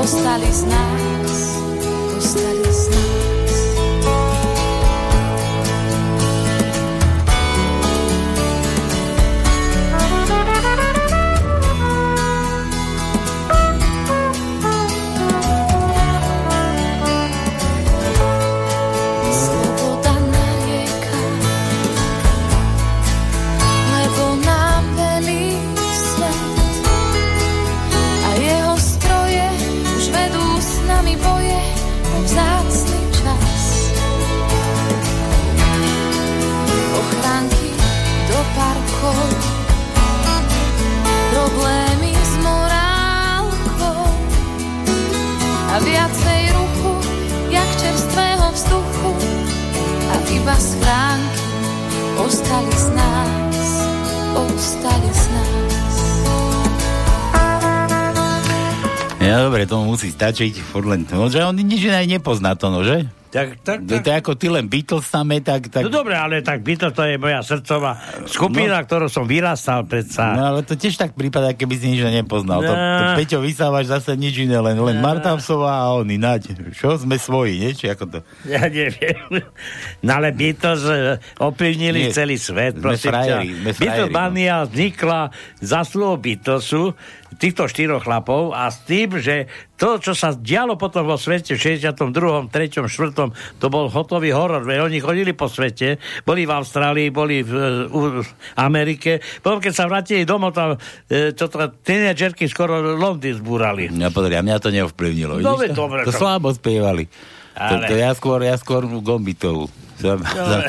Ostali z nás, iba schránky ostali z nás, ostali z nás. Ja dobre, tomu musí stačiť. Furt len, že on nič iné nepozná to, no, že? Tak, tak, To je ako ty len Beatles samé, tak... tak... No dobre, ale tak Beatles to je moja srdcová skupina, no. ktorú som vyrastal predsa. No ale to tiež tak prípada, keby si nič nepoznal. To, to No. Peťo vysávaš zase nič iné, len, len Martavsová a oni, naď. Čo, sme svoji, nie? Či ako to? Ja neviem. No ale Beatles eh, ovplyvnili celý svet. prosím frajeri, ťa. Beatlemania vznikla zaslúho Beatlesu, týchto štyroch chlapov a s tým, že to, čo sa dialo potom vo svete v 62., 3., 4., to bol hotový horor. Veď oni chodili po svete, boli v Austrálii, boli v, eh, v Amerike. Potom, keď sa vrátili domov, tam e, toto tínedžerky skoro Londýn zbúrali. Ja pozri, a mňa to neovplyvnilo. No, vidíš to? dobre, to to- slabo spievali. To, Ale- to ja skôr, ja skôr Gombitovú.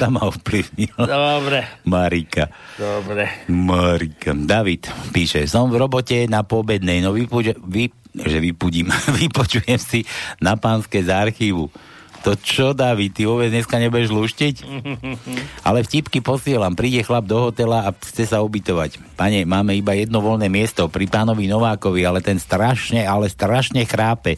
Tam ma ovplyvnil. Dobre, Marika. dobre. Marika. David píše, som v robote na poobednej, no vypuže, vy, že vypudím, vypočujem si na pánske z archívu. To čo, David, ty vôbec dneska nebudeš luštiť? Ale vtipky posielam. Príde chlap do hotela a chce sa ubytovať. Pane, máme iba jedno voľné miesto pri pánovi Novákovi, ale ten strašne, ale strašne chrápe.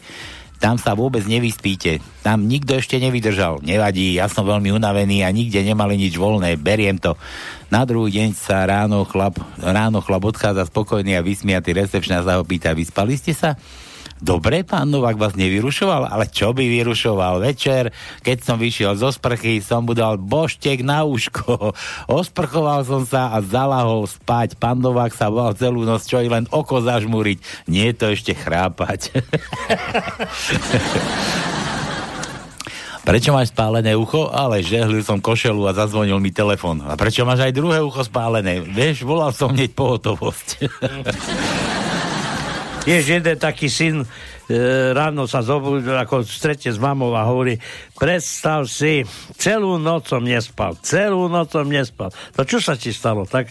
Tam sa vôbec nevyspíte. Tam nikto ešte nevydržal. Nevadí, ja som veľmi unavený a nikde nemali nič voľné. Beriem to. Na druhý deň sa ráno chlap, ráno chlap odchádza spokojný a vysmiatý recepčná sa ho pýta, vyspali ste sa? Dobre, pán Novák vás nevyrušoval, ale čo by vyrušoval? Večer, keď som vyšiel zo sprchy, som mu dal boštek na uško. Osprchoval som sa a zalahol spať. Pán Novák sa bal celú noc, čo i len oko zažmúriť. Nie je to ešte chrápať. Prečo máš spálené ucho? Ale žehlil som košelu a zazvonil mi telefon. A prečo máš aj druhé ucho spálené? Vieš, volal som hneď pohotovosť. Vieš, jeden taký syn e, ráno sa zobudil, ako stretie s mamou a hovorí, predstav si, celú noc som nespal, celú noc som nespal. To čo sa ti stalo? Tak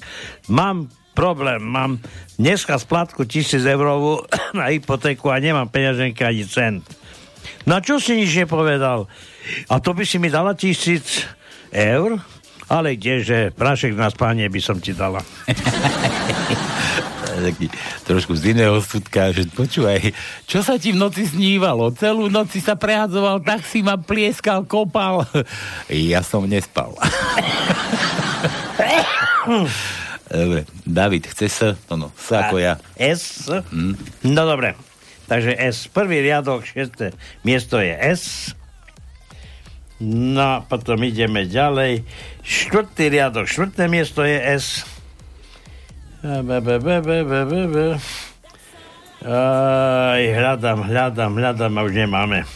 mám problém, mám dneska splátku tisíc eurovú na hypotéku a nemám peňaženky ani cent. Na čo si nič nepovedal? A to by si mi dala tisíc eur? Ale kdeže, prašek na spanie by som ti dala. taký trošku z iného súdka, že počúvaj, čo sa ti v noci snívalo? Celú noc si sa prehadzoval, tak si ma plieskal, kopal. Ja som nespal. Dobre, David, chce sa? No, no, sa ako ja. S? No dobre. Takže S, prvý riadok, šiesté miesto je S. No, potom ideme ďalej. Štvrtý riadok, štvrté miesto je S. Aj, hľadám, hľadám, hľadám a už nemáme.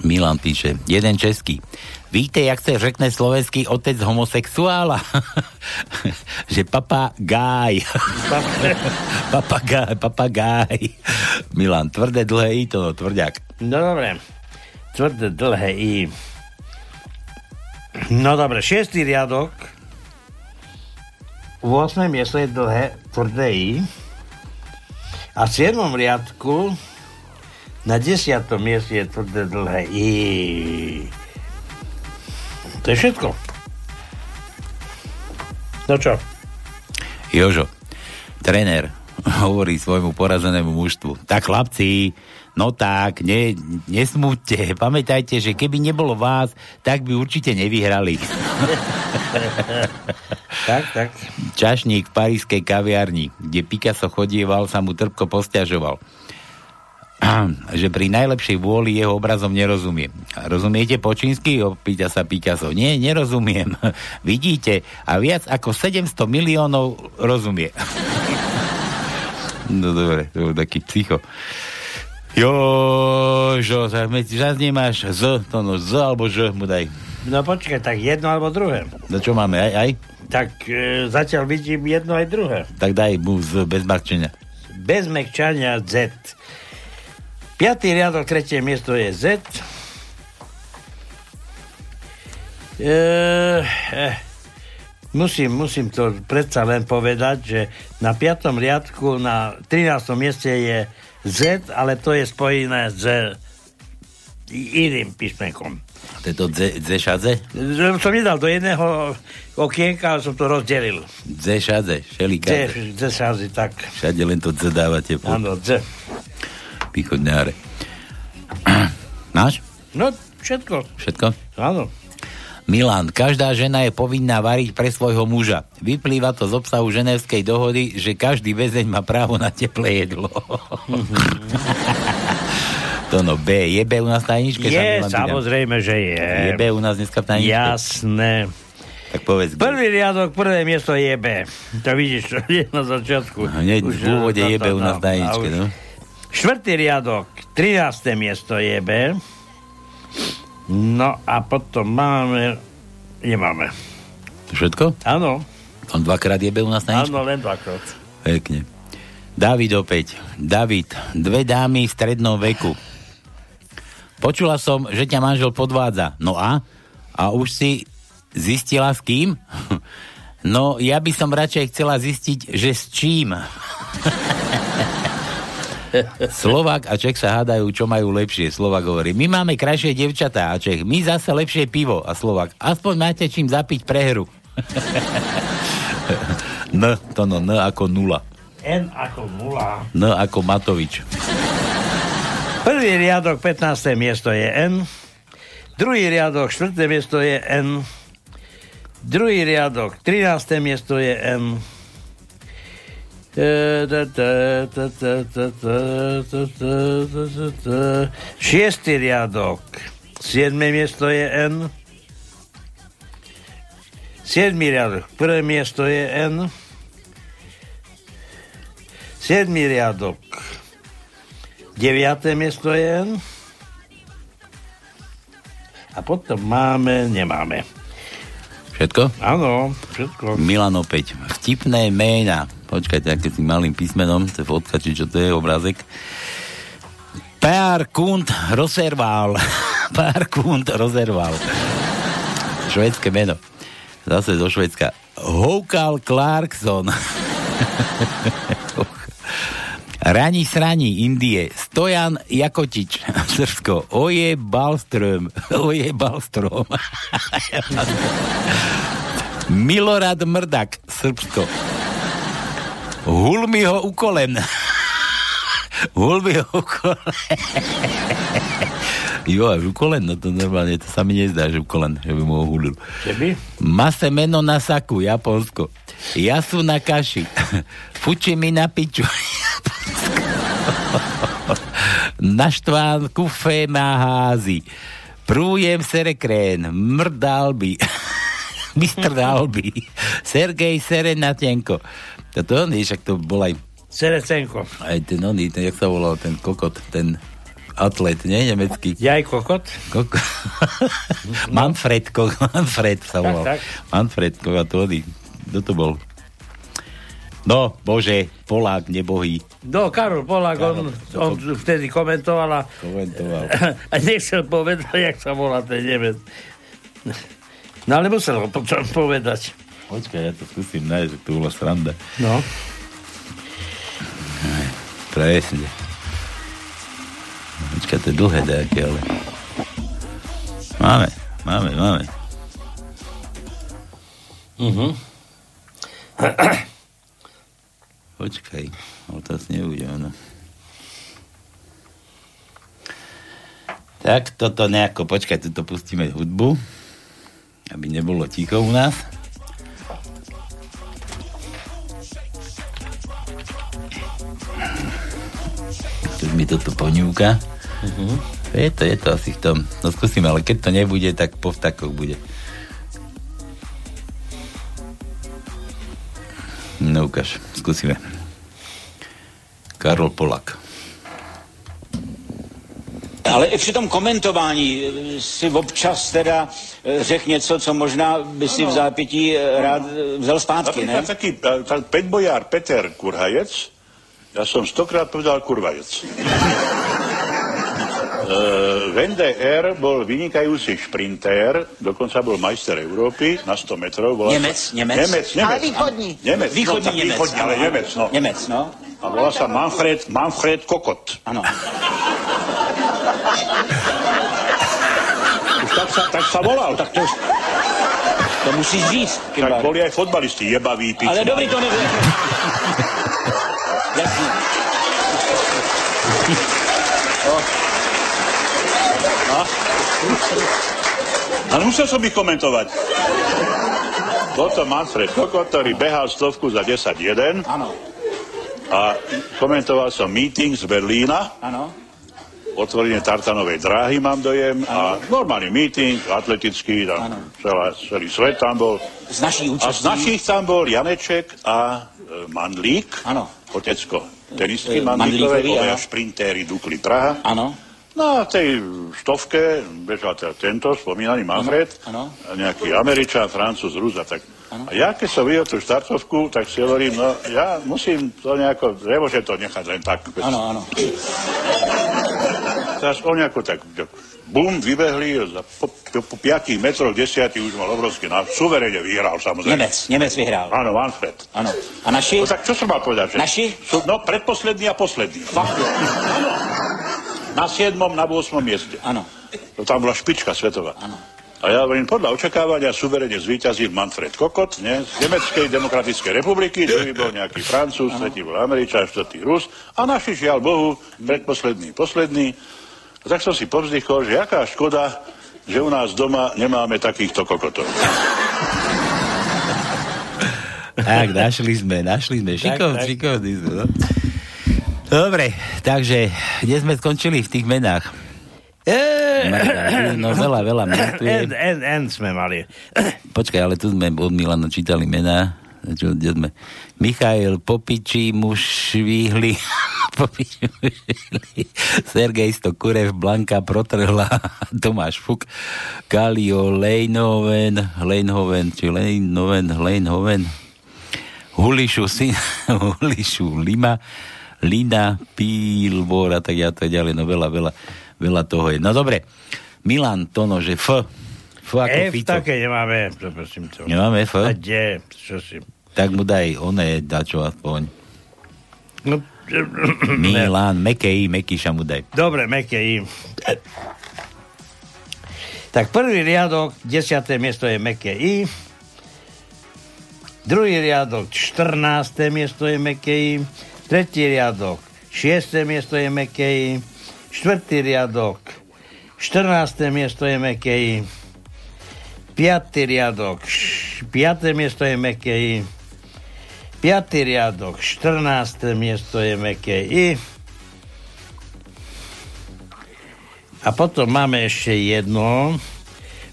Milan píše, jeden český. Víte, jak se řekne slovenský otec homosexuála? že papagaj. papagaj, papagaj. Milan, tvrdé, dlhé i to, no, tvrďak. No dobre. Tvrdé, dlhé I. No dobre, šiestý riadok. V 8. miesto je dlhé, tvrdé I. A v 7. riadku na 10. mieste je tvrdé, dlhé I. To je všetko. No čo? Jožo, tréner, hovorí svojmu porazenému mužstvu. Tak chlapci, no tak, ne, nesmúďte. Pamätajte, že keby nebolo vás, tak by určite nevyhrali. tak, tak. Čašník v parískej kaviarni, kde Picasso chodieval, sa mu trpko posťažoval že pri najlepšej vôli jeho obrazom nerozumie. Rozumiete po čínsky? Opýta sa Picasso. Nie, nerozumiem. Vidíte? A viac ako 700 miliónov rozumie. no dobre, to bol taký psycho. Jo, žo, zase nemáš z, to no, z alebo ž mu daj. No počkaj, tak jedno alebo druhé. No čo máme, aj, aj? Tak e, zatiaľ vidím jedno aj druhé. Tak daj mu z bez mrkčenia. Bez mekčania Z. Piatý riadok, tretie miesto je Z. E, eh, musím, musím to predsa len povedať, že na piatom riadku na 13. mieste je Z, ale to je spojené s iným písmenkom. To je to zešadze? Som nedal do jedného okienka, ale som to rozdelil. Zešadze, šelikáze. Zešadze, tak. Všade len to Z dávate. Po... Áno, Z. Východňáre. Máš? No, všetko. Všetko? Áno. Milan, každá žena je povinná variť pre svojho muža. Vyplýva to z obsahu ženevskej dohody, že každý väzeň má právo na teplé jedlo. to no B. Je B u nás tajničke? Je, samozrejme, že je. Je B u nás dneska v tajničke? Jasné. Tak povedz. Prvý riadok, prvé miesto je B. To vidíš, to je na začiatku. Hneď v úvode je B u nás v tajničke, no. Štvrtý riadok, 13. miesto je B. No a potom máme... Nemáme. Všetko? Áno. On dvakrát jebe u nás na Áno, len dvakrát. Pekne. David opäť. David, dve dámy v strednom veku. Počula som, že ťa manžel podvádza. No a? A už si zistila s kým? No, ja by som radšej chcela zistiť, že s čím. Slovak a Čech sa hádajú, čo majú lepšie. Slovak hovorí, my máme krajšie devčatá a Čech, my zase lepšie pivo. A Slovak, aspoň máte čím zapiť prehru. N, to no, N ako nula. N ako nula. N ako Matovič. Prvý riadok, 15. miesto je N. Druhý riadok, 4. miesto je N. Druhý riadok, 13. miesto je N. Šiestý riadok. Siedme miesto je N. Siedmý riadok. Prvé miesto je N. Siedmý riadok. Deviaté miesto je N. A potom máme, nemáme. Všetko? Áno, všetko. Milan opäť. Vtipné ména. Počkajte, aké si malým písmenom, to je fotka, či čo to je, obrázek. Pár Kund Roserval. Pár Kund Roserval. Švedské meno. Zase zo Švedska. Houkal Clarkson. Rani Srani, Indie. Stojan Jakotič, Srbsko. Oje Balström. Oje Balstrom. Milorad Mrdak, Srbsko. Hulmi ho ukolem. Hulmi ho ukolem. Jo, až ukolen, no to normálne, to sa mi nezdá, že ukolen, že by mu ho hulil. Mase meno na saku, Japonsko. Jasu na kaši. Fuči mi na piču. Naštván kufe má házy. Prújem serekrén. Mrdalby. Mr. Dalby. Sergej Serenatenko. To on, však to bol aj... Serecenko. Aj ten oný, ten, jak sa volal, ten kokot, ten atlet, nie? Nemecký. Jaj kokot? Koko... Manfred, ko... Manfred sa volal. Tak, tak. Manfred, ko... a to oný. Kto to bol? No, bože, Polák, nebohý. No, Karol Polák, on, on vtedy komentoval a, Komentoval. a nechcel povedať, jak sa volá ten Nemec. No ale musel ho potom povedať. Počkaj, ja to skúsim nájsť, to bola sranda. No. Presne. Počkaj, to je dlhé nejaké, ale... Máme, máme, máme. Mhm. Počkaj, asi nebude ono. Tak toto nejako, počkaj, tu pustíme hudbu, aby nebolo ticho u nás. Keď mi toto ponúka. Uh-huh. Je to, je to asi v tom. No skúsim, ale keď to nebude, tak po vtakoch bude. No ukáž, skúsime. Karol Polak. Ale i při tom komentování eh, si občas teda eh, řek něco, co možná by si v zápětí eh, rád vzal zpátky, ne? Taký tak petbojár Peter Kurhajec, ja som stokrát povedal kurvajec. Uh, Vende R bol vynikajúci šprintér, dokonca bol majster Európy na 100 metrov. Volá Nemec, sa... Nemec. Nemec, Nemec. Ale východní. Nemec, Východní no, Nemec, Východní, ale. Nemec, no. Nemec, no. A volá sa Manfred, Manfred Kokot. Áno. Už tak sa, tak sa volal. Tak to, to musíš říct. Tak boli aj fotbalisti, jebaví, pič. Ale dobrý to nebude. Ale musel som ich komentovať. Bol to Manfred Kokot, ktorý behal stovku za 10-1. Áno. A komentoval som meeting z Berlína. Áno. Otvorenie tartanovej dráhy mám dojem. A normálny meeting, atletický, tam celá, celý svet tam bol. Z našich A z našich tam bol Janeček a e, Mandlík. Áno. Otecko tenistky E, Mandlíkové, obaja áno. šprintéri Dukli Praha. Áno. No a v tej stovke bežal teda tento spomínaný Manfred, Áno. a nejaký Američan, Francúz, Rus a tak. A ja keď som videl tú štartovku, tak si hovorím, no ja musím to nejako, nemôžem to nechať len tak. bez- Áno, áno. Teraz on nejako tak, bum, vybehli, za po, po, po 5 metroch, 10 už mal obrovský náv, suverene vyhral samozrejme. Nemec, Nemec vyhrál. Áno, Manfred. Áno. A naši? No tak čo som mal povedať? Že Naši? Sú, no, predposledný a posledný. Fakt. Na 7. na 8. mieste. Áno. To tam bola špička svetová. Áno. A ja hovorím, podľa očakávania suverene zvíťazil Manfred Kokot, ne, z Nemeckej demokratickej republiky, druhý bol nejaký Francúz, tretí bol Američan, štvrtý Rus a naši žiaľ Bohu, predposledný, posledný. A tak som si povzdychol, že aká škoda, že u nás doma nemáme takýchto kokotov. Tak, našli sme, našli sme. Šikov, tak. šikovní sme, no. Dobre, takže, kde sme skončili v tých menách? No veľa, veľa je. N, N, N sme mali. Počkaj, ale tu sme od Milana čítali mená. Čo, kde sme? Michail Popiči, Mušvihli, Sergej Stokurev, Blanka Protrhla, Tomáš Fuk, Kalio Lejnoven, Lejnhoven, či Lejnoven, Lejnhoven, Hulišu, Sin, Hulišu Lima, Lina, Pílbor a tak ja to ďalej, no veľa, veľa, veľa toho je. No dobre, Milan Tono, že F, F ako F Fico. také nemáme, prosím to. Nemáme F? A kde? Čo si... Tak mu daj oné dačo aspoň. No, Milan, Mekej, Mekyša mu daj. Dobre, meké I. Tak prvý riadok, desiaté miesto je meké I. Druhý riadok, 14. miesto je meké I. Tretí riadok, 6. miesto je meké I. Štvrtý riadok, 14. miesto je meké I. Piatý riadok, 5. miesto je meké I. Piatý riadok, 14. miesto je meké I. A potom máme ešte jedno.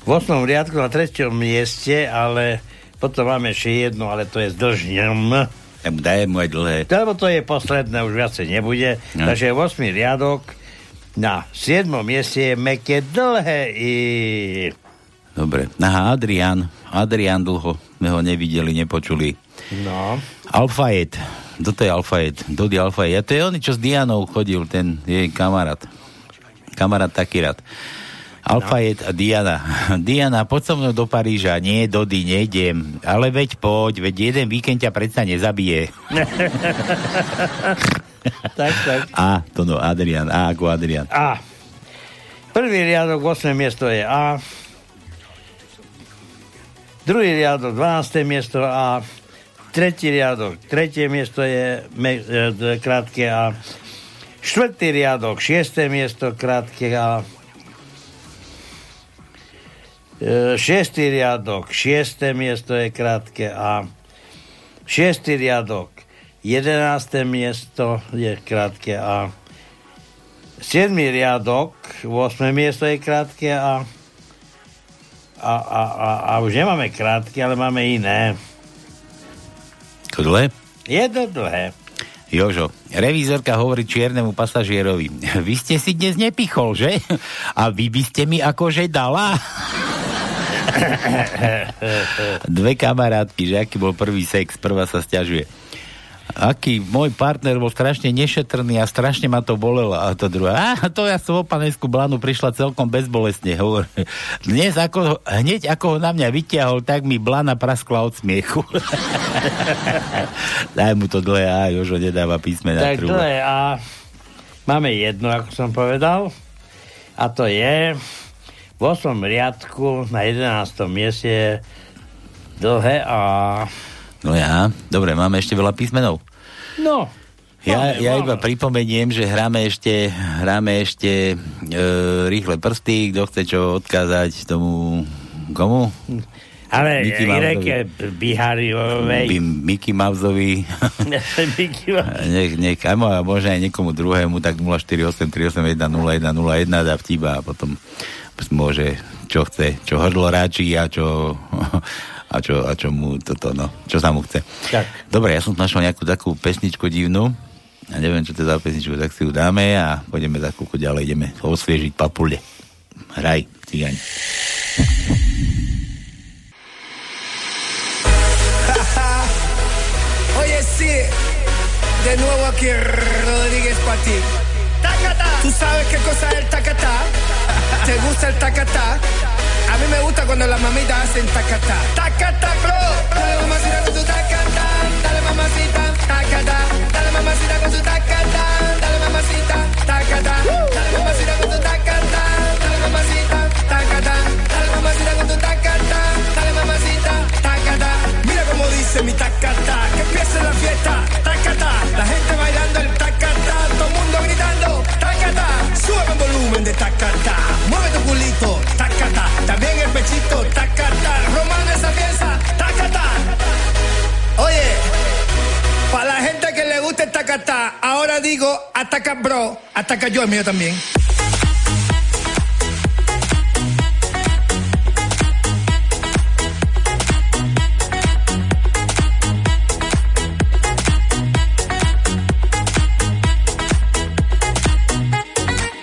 V 8. riadku na 3. mieste, ale potom máme ešte jedno, ale to je s dlžňom. Daj mu aj dlhé. Lebo to je posledné, už viacej nebude. No. Takže 8. riadok na 7. mieste je meké dlhé I. Dobre. Aha, Adrian. Adrian dlho. sme ho nevideli, nepočuli. No. Alfajet. Kto to je Alfajet? Dodi Alfajet. A to je on, čo s Dianou chodil, ten jej kamarát. Kamarát taký rád. Alfajet a Diana. Diana, poď so mnou do Paríža. Nie, Dodi, nejdem. Ale veď poď, veď jeden víkend ťa predsa nezabije. tak, tak. A, to no, Adrian. A ako Adrian. A. Prvý riadok, 8. miesto je A. Druhý riadok, 12. miesto A. tretí riadok, tretie miesto je me, e, krátke A. Štvrtý riadok, šiesté miesto krátke A. E, šiestý riadok, šiesté miesto je krátke A. Šiestý riadok, jedenácté miesto je krátke A. Siedmý riadok, 8. miesto je krátke A. A, a, a, a už nemáme krátke, ale máme iné. Dlhé? Je to dlhé. Jožo, revízorka hovorí čiernemu pasažierovi. Vy ste si dnes nepichol, že? A vy by ste mi akože dala? Dve kamarátky, že aký bol prvý sex, prvá sa stiažuje. Aký môj partner bol strašne nešetrný a strašne ma to bolelo. A to druhá, a to ja som o panensku blanu prišla celkom bezbolestne. Hovor. Dnes ako, hneď ako ho na mňa vyťahol, tak mi blana praskla od smiechu. Daj mu to dlhé A, Jožo nedáva písme na Tak dlhé A. Máme jedno, ako som povedal. A to je v 8. riadku na 11. mieste dlhé A. No ja, dobre, máme ešte veľa písmenov. No, Ja, ja iba pripomeniem, že hráme ešte, hráme ešte e, rýchle prsty, kto chce čo odkázať tomu komu? ale Mickey Mouseovi. Bihariovej. Bi- Mickey Mouseovi. Nech, nech, mo- možno aj niekomu druhému, tak 048 381 0101 dá vtip a potom môže, čo chce, čo hrdlo ráči a čo, a čo, a čo mu toto, no, čo sa mu chce. Tak. Dobre, ja som tu našiel nejakú takú pesničku divnú. Ja neviem, čo to je za pesničku, tak si ju dáme a pôjdeme za chvíľku ďalej, ideme osviežiť papule. Hraj, cigáň. Oye, sí, de nuevo aquí Rodríguez para ti. ¿Tú sabes qué cosa es el tacatá? ¿Te gusta el tacatá? A mí me gusta cuando las mamitas hacen tacatá. Tacatá, bro. Dale mamacita con tu tacatá. Dale mamacita, tacatá. Dale mamacita con tu tacatá. Dale mamacita, tacatá. Dale mamacita con tu tacatá. Dale mamacita, tacatá. Dale mamacita con tu tacatá. Dale mamacita, tacatá. Mira cómo dice mi tacatá. Que empiece la fiesta. Tacatá. La gente bailando el tacatá. Todo el mundo gritando. Tacatá. Sube el volumen de tacatá. Digo ataca bro, ataca yo el mío también.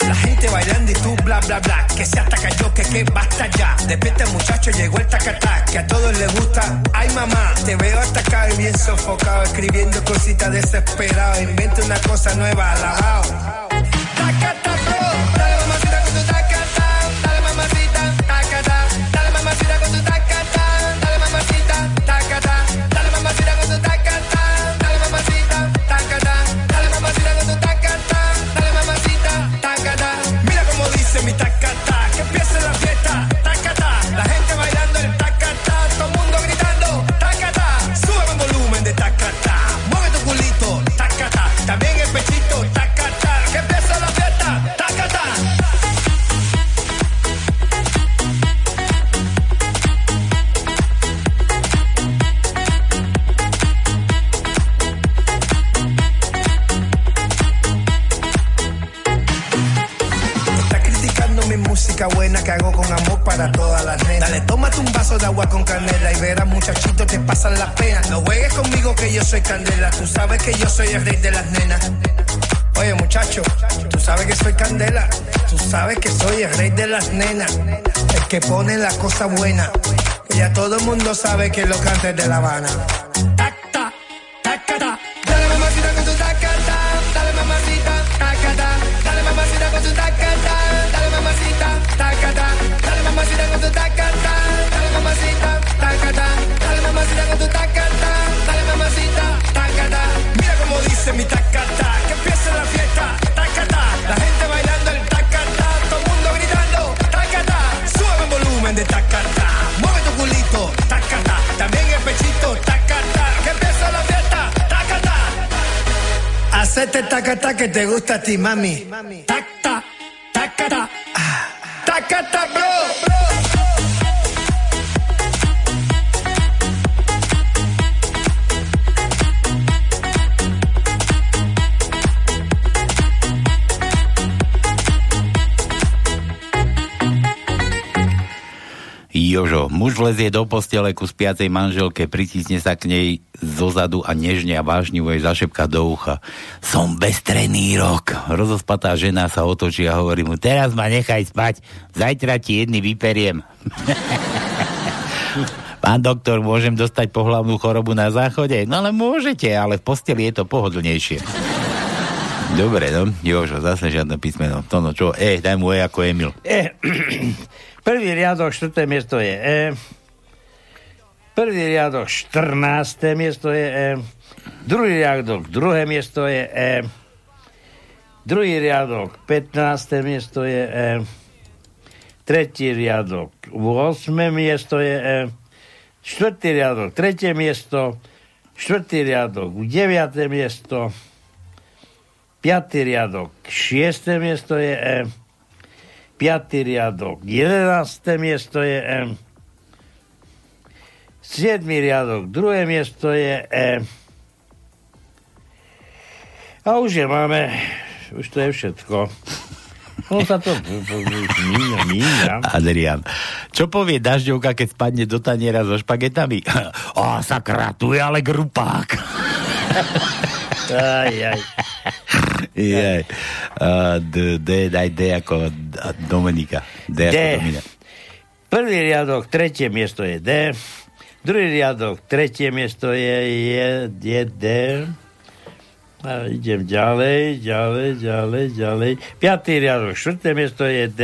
La gente bailando y tú bla bla bla, que se ataca yo, que que basta ya. Despierta muchacho, llegó el tacatá, que a todos les gusta. Ay mamá, te veo atacado y bien sofocado, escribiendo cositas desesperado. Inventa una cosa nueva, alabao. Tacatá, soy candela. Tú sabes que yo soy el rey de las nenas. Oye, muchacho, tú sabes que soy candela. Tú sabes que soy el rey de las nenas. El que pone la cosa buena. Que ya todo el mundo sabe que lo cantes de La Habana. Tete taca taca te gusta a ti, mami. Tac ta, taca ta. Ah, Taca ta, bro. Jožo, muž vlezie do postele ku spiacej manželke, pritisne sa k nej zozadu a nežne a vážnivo jej zašepka do ucha. Som bestrený rok. Rozospatá žena sa otočí a hovorí mu, teraz ma nechaj spať, zajtra ti jedný vyperiem. Pán doktor, môžem dostať pohlavnú chorobu na záchode? No ale môžete, ale v posteli je to pohodlnejšie. Dobre, no, Jožo, zase žiadne písmeno. To no, čo, e, daj mu E ako Emil. E, prvý riadok, štvrté miesto je E. Prvý riadok, 14. miesto je E. Druhý riadok, druhé miesto je E. Druhý riadok, 15. miesto je E. Tretí riadok, 8. miesto je E. Štvrtý riadok, tretie miesto. Štvrtý riadok, 9. miesto. Piatý riadok, 6. miesto je E. Piatý riadok, 11. miesto je E. 7. riadok, druhé miesto je E. A už je máme, už to je všetko. No sa to míňa, míňa. Adrian, čo povie dažďovka, keď spadne do taniera so špagetami? Ó, sakra, tu je ale grupák. Aj, aj. Jej. Uh, D, D, daj D ako Dominika. D, ako D. Dominika. Prvý riadok, tretie miesto je D. Druhý riadok, tretie miesto je, je, je D. A idem ďalej, ďalej, ďalej, ďalej. Piatý riadok, štvrté miesto je D.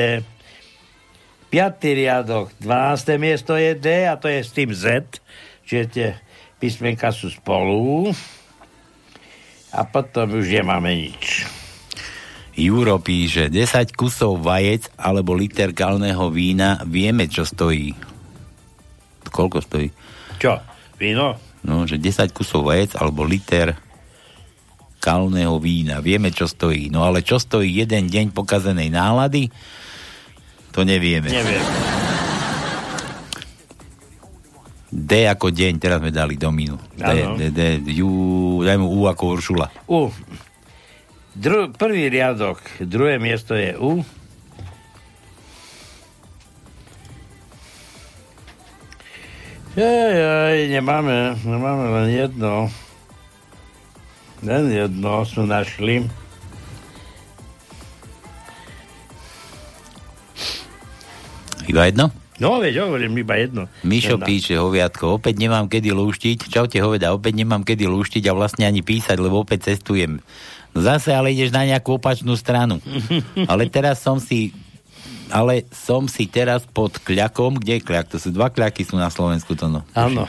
Piatý riadok, 12. miesto je D a to je s tým Z, čiže tie písmenka sú spolu. A potom už nemáme nič. Juro píše, 10 kusov vajec alebo liter kalného vína, vieme, čo stojí. Koľko stojí? Čo? Víno? No, že 10 kusov vajec alebo liter kalného vína. Vieme, čo stojí. No ale čo stojí jeden deň pokazenej nálady? To nevieme. Neviem. D ako deň, teraz sme dali dominu. D. D, D, U, daj mu U ako Uršula. U. Dru- prvý riadok, druhé miesto je U. Jaj, jaj, nemáme, nemáme len jedno. Len jedno sme našli. Iba jedno? No, veď hovorím iba jedno. Mišo Jedna. píše, hoviatko, opäť nemám kedy lúštiť. Čaute, hoveda, opäť nemám kedy lúštiť a vlastne ani písať, lebo opäť cestujem. No zase ale ideš na nejakú opačnú stranu. ale teraz som si ale som si teraz pod kľakom, kde je kľak? To sú dva kľaky sú na Slovensku, to no. Áno.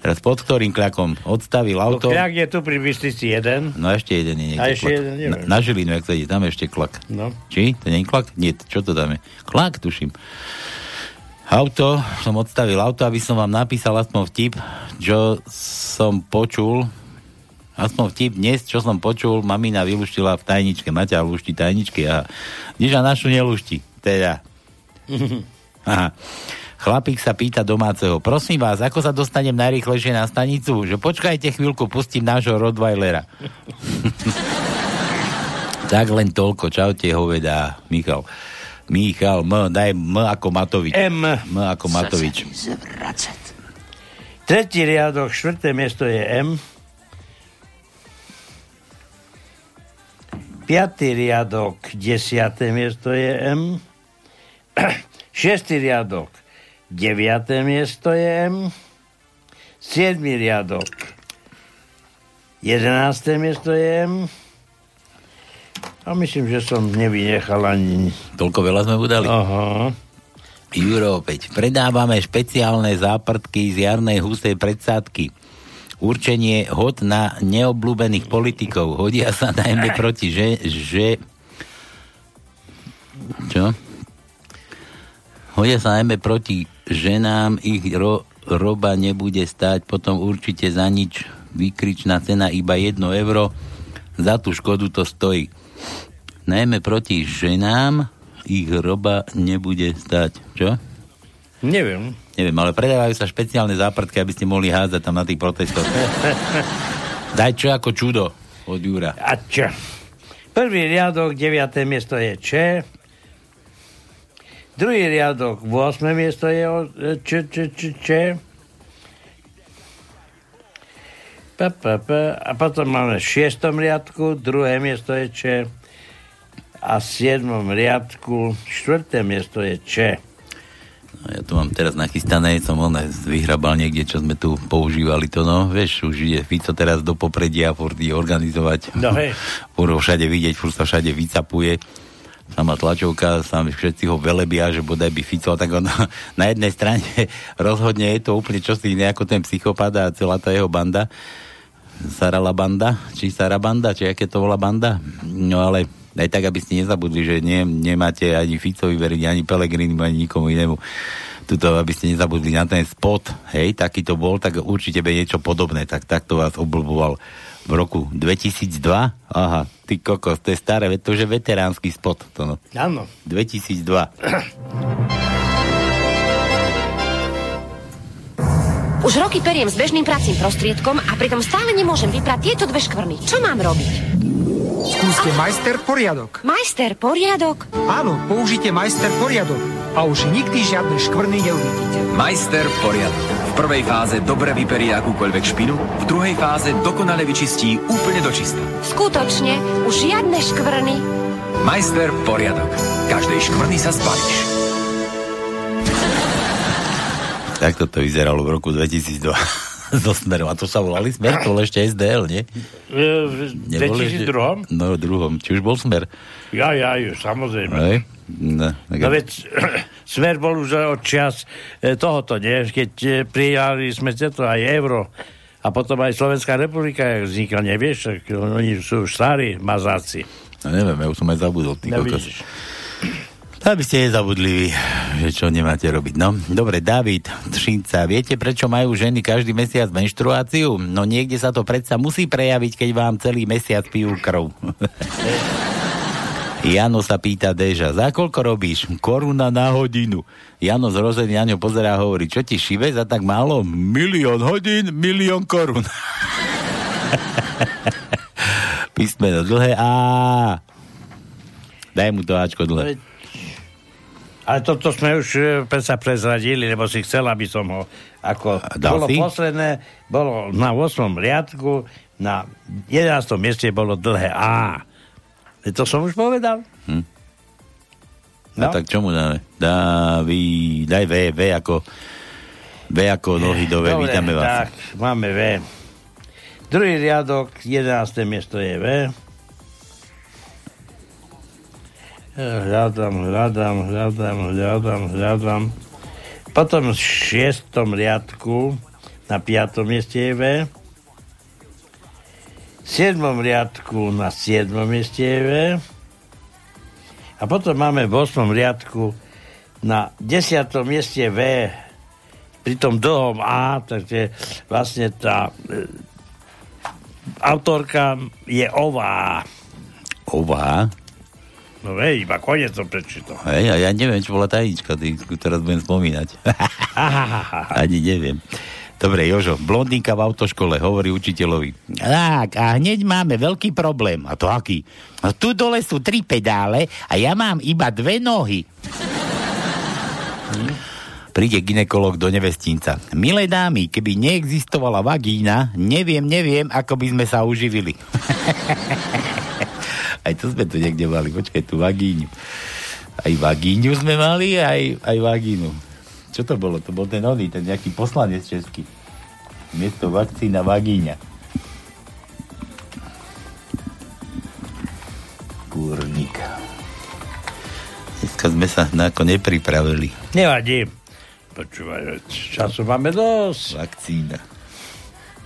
Teraz pod ktorým kľakom? Odstavil No, auto. kľak je tu pri Bystrici jeden. No ešte jeden je niekde. A ešte klak. jeden, neviem. na, na Žilinu, jak sa ide, tam je ešte klak. No. Či? To nie je klak? Nie, čo to tam je? Klak, tuším. Auto, som odstavil auto, aby som vám napísal aspoň vtip, čo som počul, aspoň vtip dnes, čo som počul, mamina vyluštila v tajničke, Maťa lušti tajničky a nič a našu nelušti. Teda. Aha. Chlapík sa pýta domáceho, prosím vás, ako sa dostanem najrýchlejšie na stanicu? Že počkajte chvíľku, pustím nášho Rottweilera. tak len toľko, čaute, hovedá Michal. Michal, M, daj M ako Matovič. M. M ako Matovič. Tretí riadok, štvrté miesto je M. Piatý riadok, desiaté miesto je M. Šiestý riadok, deviaté miesto je M. Siedmý riadok, jedenácté miesto je M. A myslím, že som nevynechal ani... Toľko veľa sme udali. Aha. Juro opäť. Predávame špeciálne záprtky z jarnej husej predsádky. Určenie hod na neobľúbených politikov. Hodia sa najmä proti, že... že čo? Hodia sa najmä proti ženám, ich ro, roba nebude stať, potom určite za nič vykričná cena iba 1 euro. Za tú škodu to stojí. Najmä proti ženám ich roba nebude stať. Čo? Neviem. Neviem, ale predávajú sa špeciálne zápratky, aby ste mohli hádzať tam na tých protestoch. Daj čo ako čudo od Jura. A čo? Prvý riadok, 9. miesto je Č. Druhý riadok, 8. miesto je Č, Č, Č, Č. Pa, pa, pa. A potom máme v 6. riadku, druhé miesto je Č. A v 7. riadku, štvrté miesto je Č. Ja tu mám teraz nachystané, som on vyhrabal niekde, čo sme tu používali to, no, vieš, už ide Fico teraz do popredia, furt organizovať, No hej. furt ho všade vidieť, furt sa všade vycapuje, sama tlačovka, sam všetci ho velebia, že bodaj by Fico, tak on na jednej strane rozhodne je to úplne čosi iné ako ten psychopat a celá tá jeho banda, Sarala banda, či Sarabanda, či aké to volá banda, no ale aj tak, aby ste nezabudli, že nie, nemáte ani Ficovi veriť, ani Pelegrini, ani nikomu inému. Tuto, aby ste nezabudli na ten spot, hej, taký to bol, tak určite bude niečo podobné. Tak takto vás oblboval v roku 2002. Aha, ty kokos, to je staré, to je veteránsky spot. To no. Áno. 2002. Už roky periem s bežným pracím prostriedkom a pritom stále nemôžem vyprať tieto dve škvrny. Čo mám robiť? Skúste majster poriadok. Majster poriadok? Áno, použite majster poriadok a už nikdy žiadne škvrny neuvidíte. Majster poriadok. V prvej fáze dobre vyperie akúkoľvek špinu, v druhej fáze dokonale vyčistí úplne do čista. Skutočne, už žiadne škvrny. Majster poriadok. Každej škvrny sa zbavíš. Takto to vyzeralo v roku 2002. so Smerom. A to sa volali Smer, to bol ešte SDL, nie? V Nebol ešte- 2002? No, v druhom. Či už bol Smer? Ja, ja, ju, samozrejme. Hej? No, tak No veď smer bol už od čas e, tohoto, nie? Keď e, prijali sme to aj euro a potom aj Slovenská republika vznikla, nevieš? Oni sú už starí mazáci. No neviem, ja už som aj zabudol. Ty No. Aby ste nezabudli vy, že čo nemáte robiť. No, dobre, David Šinca, viete, prečo majú ženy každý mesiac menštruáciu? No niekde sa to predsa musí prejaviť, keď vám celý mesiac pijú krv. Jano sa pýta Deža, za koľko robíš? Koruna na hodinu. Jano z Rozený na ňo pozerá a hovorí, čo ti šive za tak málo? Milión hodín, milión korun. Písmeno dlhé A. Daj mu to Ačko dlhé. Ale toto sme už e, sa prezradili, lebo si chcel, aby som ho ako... dal bolo si? posledné, bolo na 8. riadku, na 11. mieste bolo dlhé A. E, To som už povedal. Hm. No. A tak čo mu dáme? Dávi, daj V, V ako V ako nohy do V, Dobre, vítame vás. tak, máme V. Druhý riadok, 11. miesto je V. Hľadám, hľadám, hľadám, hľadám, hľadám. Potom v šiestom riadku na piatom mieste je V. V siedmom riadku na siedmom mieste je V. A potom máme v osmom riadku na desiatom mieste V pri tom dlhom A, takže vlastne tá e, autorka je ová. Ová? No vej, iba koniec som prečítal. Hej, a ja neviem, čo bola tajnička, teraz budem spomínať. Ani neviem. Dobre, Jožo, blondínka v autoškole hovorí učiteľovi. Tak, a hneď máme veľký problém. A to aký? No tu dole sú tri pedále a ja mám iba dve nohy. Príde ginekolog do nevestínca. Milé dámy, keby neexistovala vagína, neviem, neviem, ako by sme sa uživili. aj to sme tu niekde mali, počkaj, tú vagíňu. Aj vagíňu sme mali, aj, aj vagínu. Čo to bolo? To bol ten oný, ten nejaký poslanec český. Miesto vakcína vagíňa. Kúrnik. Dneska sme sa na ako nepripravili. Nevadí. Počúvaj, času máme dosť. Vakcína.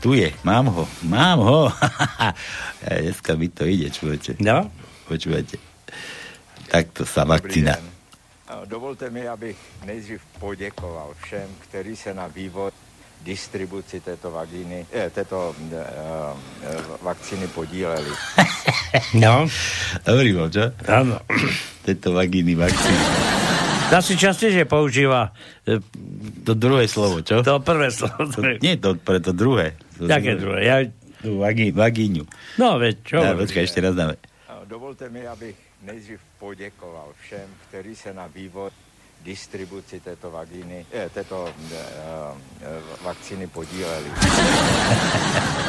Tu je, mám ho, mám ho. ja, dneska mi to ide, čujete. No? Počúvajte. Takto sa vakcína. Dovolte mi, abych nejdřív poděkoval všem, kteří se na vývoj distribuci této vagíny, eh, této eh, eh, vakcíny podíleli. No. Dobrý bol, čo? Áno. Tieto vagíny, vakcíny. Dá si častejšie používa e, To druhé slovo, čo? to prvé slovo. To, nie to, pre to druhé. To Jaké druhé? Ja... Tú vagí, vagíňu. No, veď čo? Ja, počkaj, ešte raz dáme. Dovolte mi, abych nejdřív poděkoval všem, kteří se na vývoj distribuci této vagíny, eh, této eh, eh, vakcíny podíleli.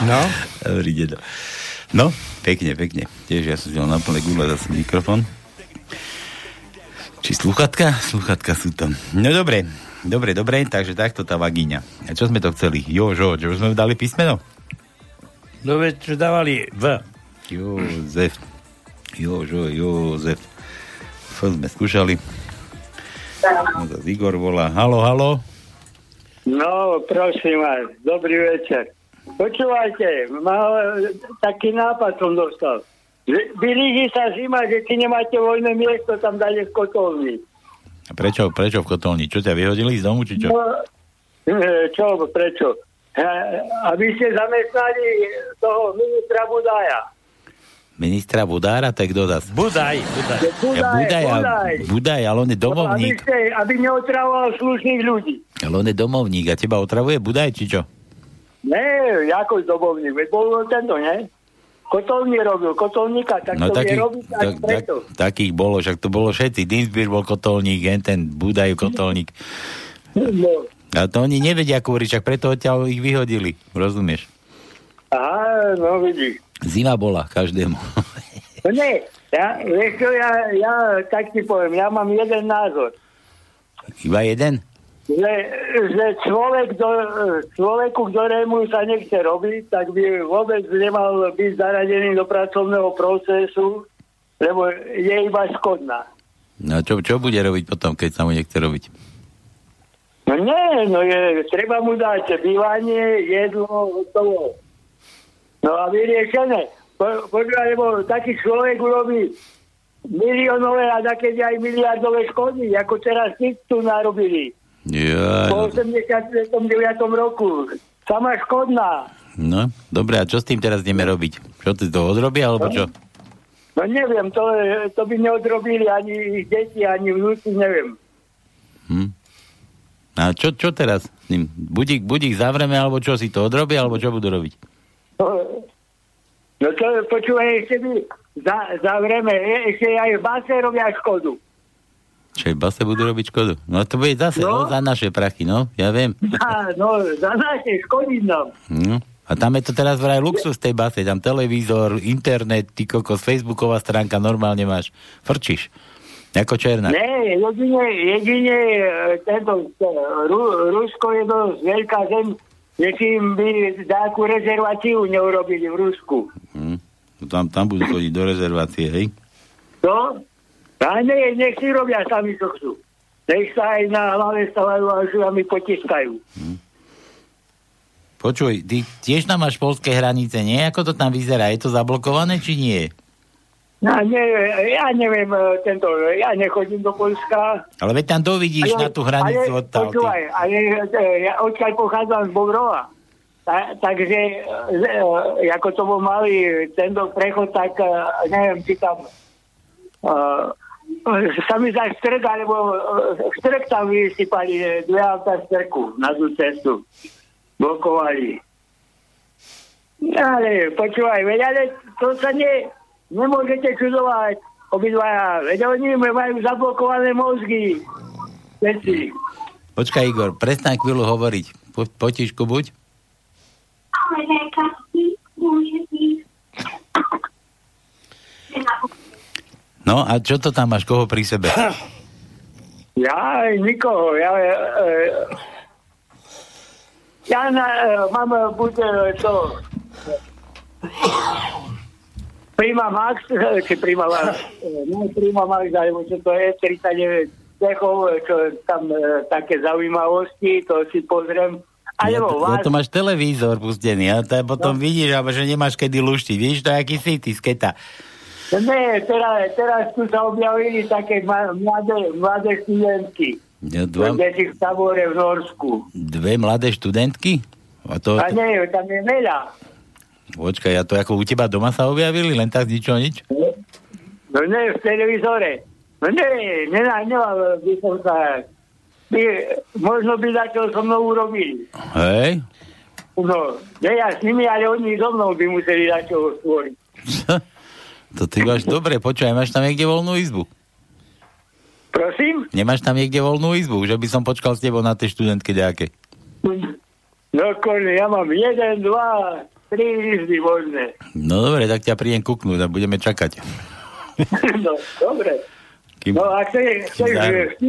No? Dobrý dedo. No, pekne, pekne. Tiež ja som si dal na plné gule zase mikrofón. Či sluchatka? Sluchatka sú tam. No dobre, dobre, dobre, takže takto tá vagíňa. A čo sme to chceli? Jožo, čo sme dali písmeno? No veď čo dávali V. Jozef. Jožo, Jozef. F sme skúšali. No, zase Igor volá. Halo, halo. No, prosím vás, dobrý večer. Počúvajte, mal, taký nápad som dostal. Že Blíži sa zima, že či nemáte voľné miesto, tam dať v kotolni. A prečo, prečo v kotolni? Čo ťa vyhodili z domu, či čo? No, e, čo, prečo? E, Aby ste zamestnali toho ministra Budaja. Ministra Budára, tak kto zas? Budaj, Budaj. Budaj, Ja, Budaj, a- Budaj. Budaj, ale on je Aby, domovník. ste, aby neotravoval slušných ľudí. Ale on je domovník a teba otravuje Budaj, či čo? Ne, ako dobovník, veď bol tento, ne? Kotolní robil, kotolníka, tak No to takých, robiť tak, tak, tak, preto. takých bolo, však to bolo všetci. Dinsbyr bol kotolník, hen ten Budaj kotolník. No. A to oni nevedia kúriť, však preto odtiaľ ich vyhodili. Rozumieš? Aha, no vidíš. Zima bola každému. No nie, ja, vieš čo, ja, ja tak ti poviem, ja mám jeden názor. Iba jeden? Že, že človek, do, človeku, ktorému sa nechce robiť, tak by vôbec nemal byť zaradený do pracovného procesu, lebo je iba škodná. No čo, čo bude robiť potom, keď sa mu nechce robiť? No nie, no je, treba mu dať bývanie, jedlo, to. No a vyriešené. Po, počúvaj, lebo taký človek urobí miliónové a také aj miliardové škody, ako teraz tí tu narobili. Ja, Po no, 89. roku. Sama škodná. no, dobre, a čo s tým teraz ideme robiť? Čo ty to odrobia, alebo čo? No neviem, to, to by neodrobili ani ich deti, ani vnúci, neviem. Hm? A čo, čo teraz s ním? Buď ich, buď ich zavreme, alebo čo si to odrobia, alebo čo budú robiť? No, no to počúvaj, ešte by za, zavreme, e- ešte aj v base robia škodu. V base budú robiť škodu? No to bude zase, no? No. za naše prachy, no, ja viem. Á, no, za naše škody nám. No. A tam je to teraz vraj luxus tej base, tam televízor, internet, ty kokos, facebooková stránka, normálne máš. Frčíš. Ako černá. Nie, jedine, jedine tento, e, Ru, Rusko je dosť veľká zem, im by takú rezerváciu neurobili v Rusku. Hm. Tam, tam budú chodiť do rezervácie, hej? No? A nie, nech si robia sami, čo chcú. Nech sa aj na hlave stavajú a žilami potiskajú. Počuj, ty tiež tam máš polské hranice, nie? Ako to tam vyzerá? Je to zablokované, či nie? Ja, ne, ja neviem, e, tento, ja nechodím do Polska. Ale veď tam dovidíš na tú hranicu ale, od tam. Počúvaj, ale e, ja odkiaľ pochádzam z Bobrova. Ta, takže, e, e, ako to bol malý tento prechod, tak e, neviem, či tam e, sa mi zdá strk, alebo e, strk tam vysypali e, dve auta strku na tú cestu. Blokovali. Ale počúvaj, veď, ale to sa ne, nemôžete čudovať obidvaja. Veď oni majú zablokované mozgy. Veci. Počkaj, Igor, prestaň chvíľu hovoriť. Po, potišku buď. No a čo to tam máš, koho pri sebe? Ja nikoho. Ja, e, e, ja na, e, mám buď to Prima Max, či Prima Max, no Prima Max, alebo čo to je, 39 cechov, e, čo tam e, také zaujímavosti, to si pozriem. Ja, Alebo to, ja vás, to máš televízor pustený a to potom no. vidíš, že nemáš kedy luštiť. Vidíš to, aký si ty, sketa. Nie, teraz, teraz tu sa objavili také mladé, mladé študentky. Dva, Deti v tabore v Norsku. dve mladé študentky? A to, A nie, tam je veľa. počkaj, ja to ako u teba doma sa objavili, len tak z ničoho nič? No nie, v televízore. No nie, nemá, by som sa... By, možno by za čo so mnou urobili. Hej? No, nie ja s nimi, ale oni so mnou by museli za čo stvoriť. To ty máš dobre, počúvaj, máš tam niekde voľnú izbu? Prosím? Nemáš tam niekde voľnú izbu, že by som počkal s tebou na tej študentke nejaké. No konne, ja mám jeden, dva, tri izby voľné. No dobre, tak ťa prídem kuknúť a budeme čakať. no, dobre. Kým... No, a chceš, chceš?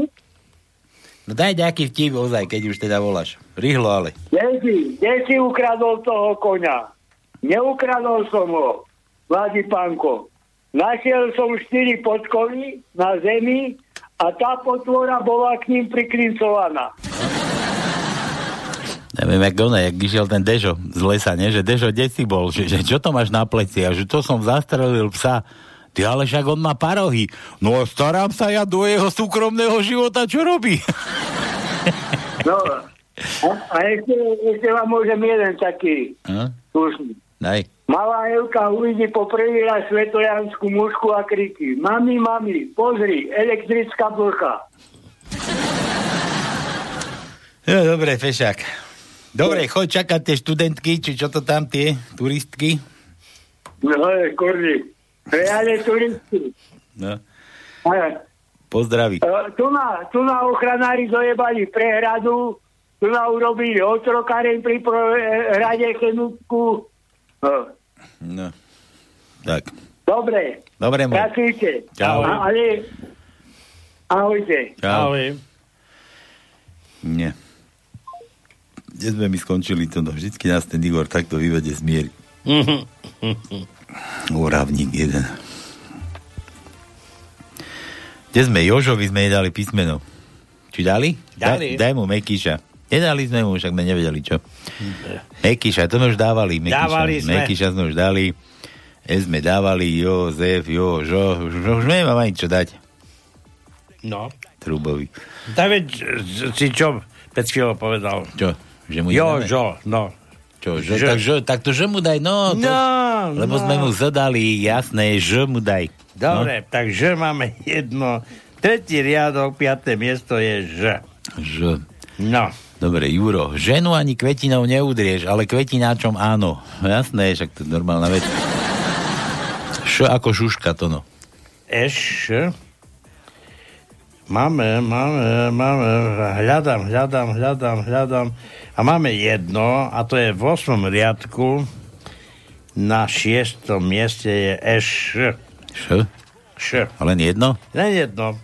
No daj nejaký vtip ozaj, keď už teda voláš. Rýchlo ale. Kde si, kde si ukradol toho koňa? Neukradol som ho, mladý pánko. Našiel som štyri podkovy na zemi a tá potvora bola k ním priklincovaná. Neviem, jak ono, jak išiel ten Dežo z lesa, nie? Že Dežo, kde si bol? Že, že čo to máš na pleci? A že to som zastrelil psa. Ty ale však on má parohy. No starám sa ja do jeho súkromného života, čo robí? No, a, a ešte, ešte vám môžem jeden taký Hm? slušný. Daj. Malá Evka uvidí poprvý raz svetojanskú mužku a kriky. Mami, mami, pozri, elektrická blcha. No, dobre, fešák. Dobre, choď čakať tie študentky, či čo to tam tie turistky. No, kurdi. Reálne turisti. No, pozdraví. e, tu, na, tu na ochranári dojebali prehradu, tu na urobili otrokáreň pri prehrade chemickú. No, No. Tak. dobre, Dobre, môj. pracujte. Čau. Ale, ahojte. Čau. Nie. Kde sme my skončili to? No, vždycky nás ten Igor takto vyvede z miery. Úravník jeden. Kde sme? Jožovi sme nedali písmeno. Či dali? Dali. Daj, daj mu Mekyša. Nedali sme mu, však sme nevedeli čo. Mekyša, to sme už dávali. Mekyša, Dávali sme. Mekyša sme už dali. E sme dávali, Jozef, Jožo. Už, už nemám ani čo dať. No. Trubovi. Tak veď, si čo pred chvíľou povedal? Čo? Že mu Jo, nedáme? žo, no. Čo, že, tak, že, tak to že mu daj, no. To, No, lebo no. sme mu zadali, jasné, že mu daj. Dobre, no. takže máme jedno. Tretí riadok, piaté miesto je Ž. Že. No. Dobre, Juro, ženu ani kvetinou neudrieš, ale kvetináčom áno. Jasné, však to je normálna vec. Š ako šuška to no. Eš. Máme, máme, máme, hľadám, hľadám, hľadám, hľadám. A máme jedno, a to je v 8. riadku. Na šiestom mieste je Eš. Š? Š. A len jedno? Len jedno.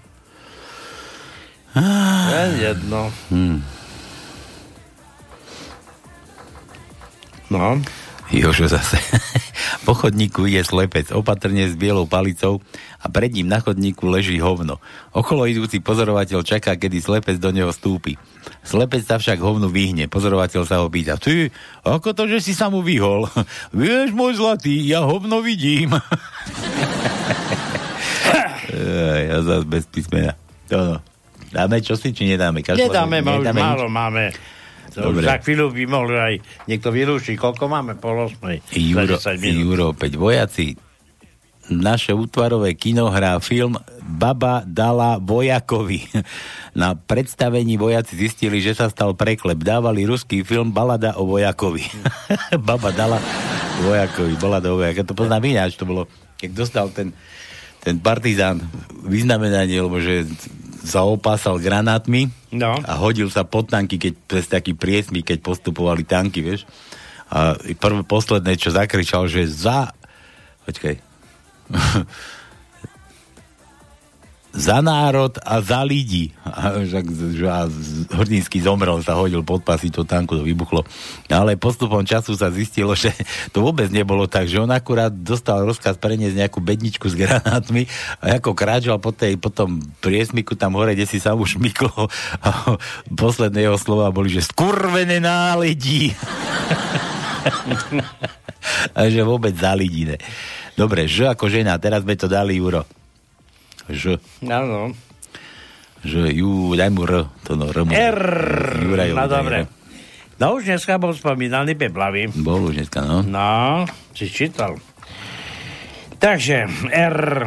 Len jedno. Hmm. No. Jožo zase. po chodníku ide slepec, opatrne s bielou palicou a pred ním na chodníku leží hovno. Okolo idúci pozorovateľ čaká, kedy slepec do neho stúpi. Slepec sa však hovnu vyhne. Pozorovateľ sa ho pýta, ty, ako to, že si sa mu vyhol? Vieš, môj zlatý, ja hovno vidím. Ja zase bez písmena. To no. Dáme čosi, či nedáme? Každý- Nedáme, nedáme málo máme. To už Dobre. za chvíľu by mohli aj niekto vyrúšiť. Koľko máme? Pol osmej. Juro, Za 10 minút. Juro, opäť vojaci. Naše útvarové kino hrá film Baba dala vojakovi. Na predstavení vojaci zistili, že sa stal preklep. Dávali ruský film Balada o vojakovi. Baba dala vojakovi. Balada o vojakovi. Ja to poznám ináč. To bolo, keď dostal ten, ten partizán vyznamenanie, lebo že sa opásal granátmi no. a hodil sa pod tanky, keď cez taký priesmík, keď postupovali tanky, vieš. A prvé, posledné, čo zakričal, že za... Počkaj. za národ a za ľudí. A, že Hrdinský zomrel, sa hodil pod pasy, to tanku to vybuchlo. Ale postupom času sa zistilo, že to vôbec nebolo tak, že on akurát dostal rozkaz preniesť nejakú bedničku s granátmi a ako kráčal po, tej, po priesmiku tam hore, kde si sa už myklo a posledné jeho slova boli, že skurvené náledí. a že vôbec za ľudí, ne. Dobre, že ako žena, teraz sme to dali, Juro. Ž. Áno. Že ju, daj mu R, to no, R. R. Jurajovi No dobre. No už dneska bol spomínaný Beblavý. Bol už dneska, no. No, si čítal. Takže R.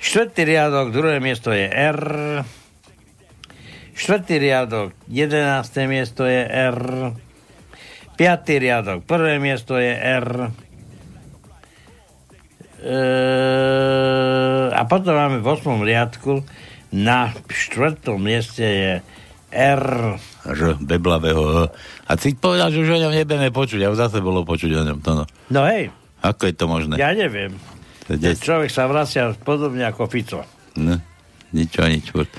Štvrtý riadok, druhé miesto je R. Štvrtý riadok, jedenácté miesto je R. Piatý riadok, prvé miesto je R. A potom máme v 8. riadku na štvrtom mieste je R. R, beblavého. A si povedal, že už o ňom nebudeme počuť, a už zase bolo počuť o ňom. To no. No hej, Ako je to možné? ja neviem. Je- človek sa vracia podobne ako Fico. No, nič o nič. furt.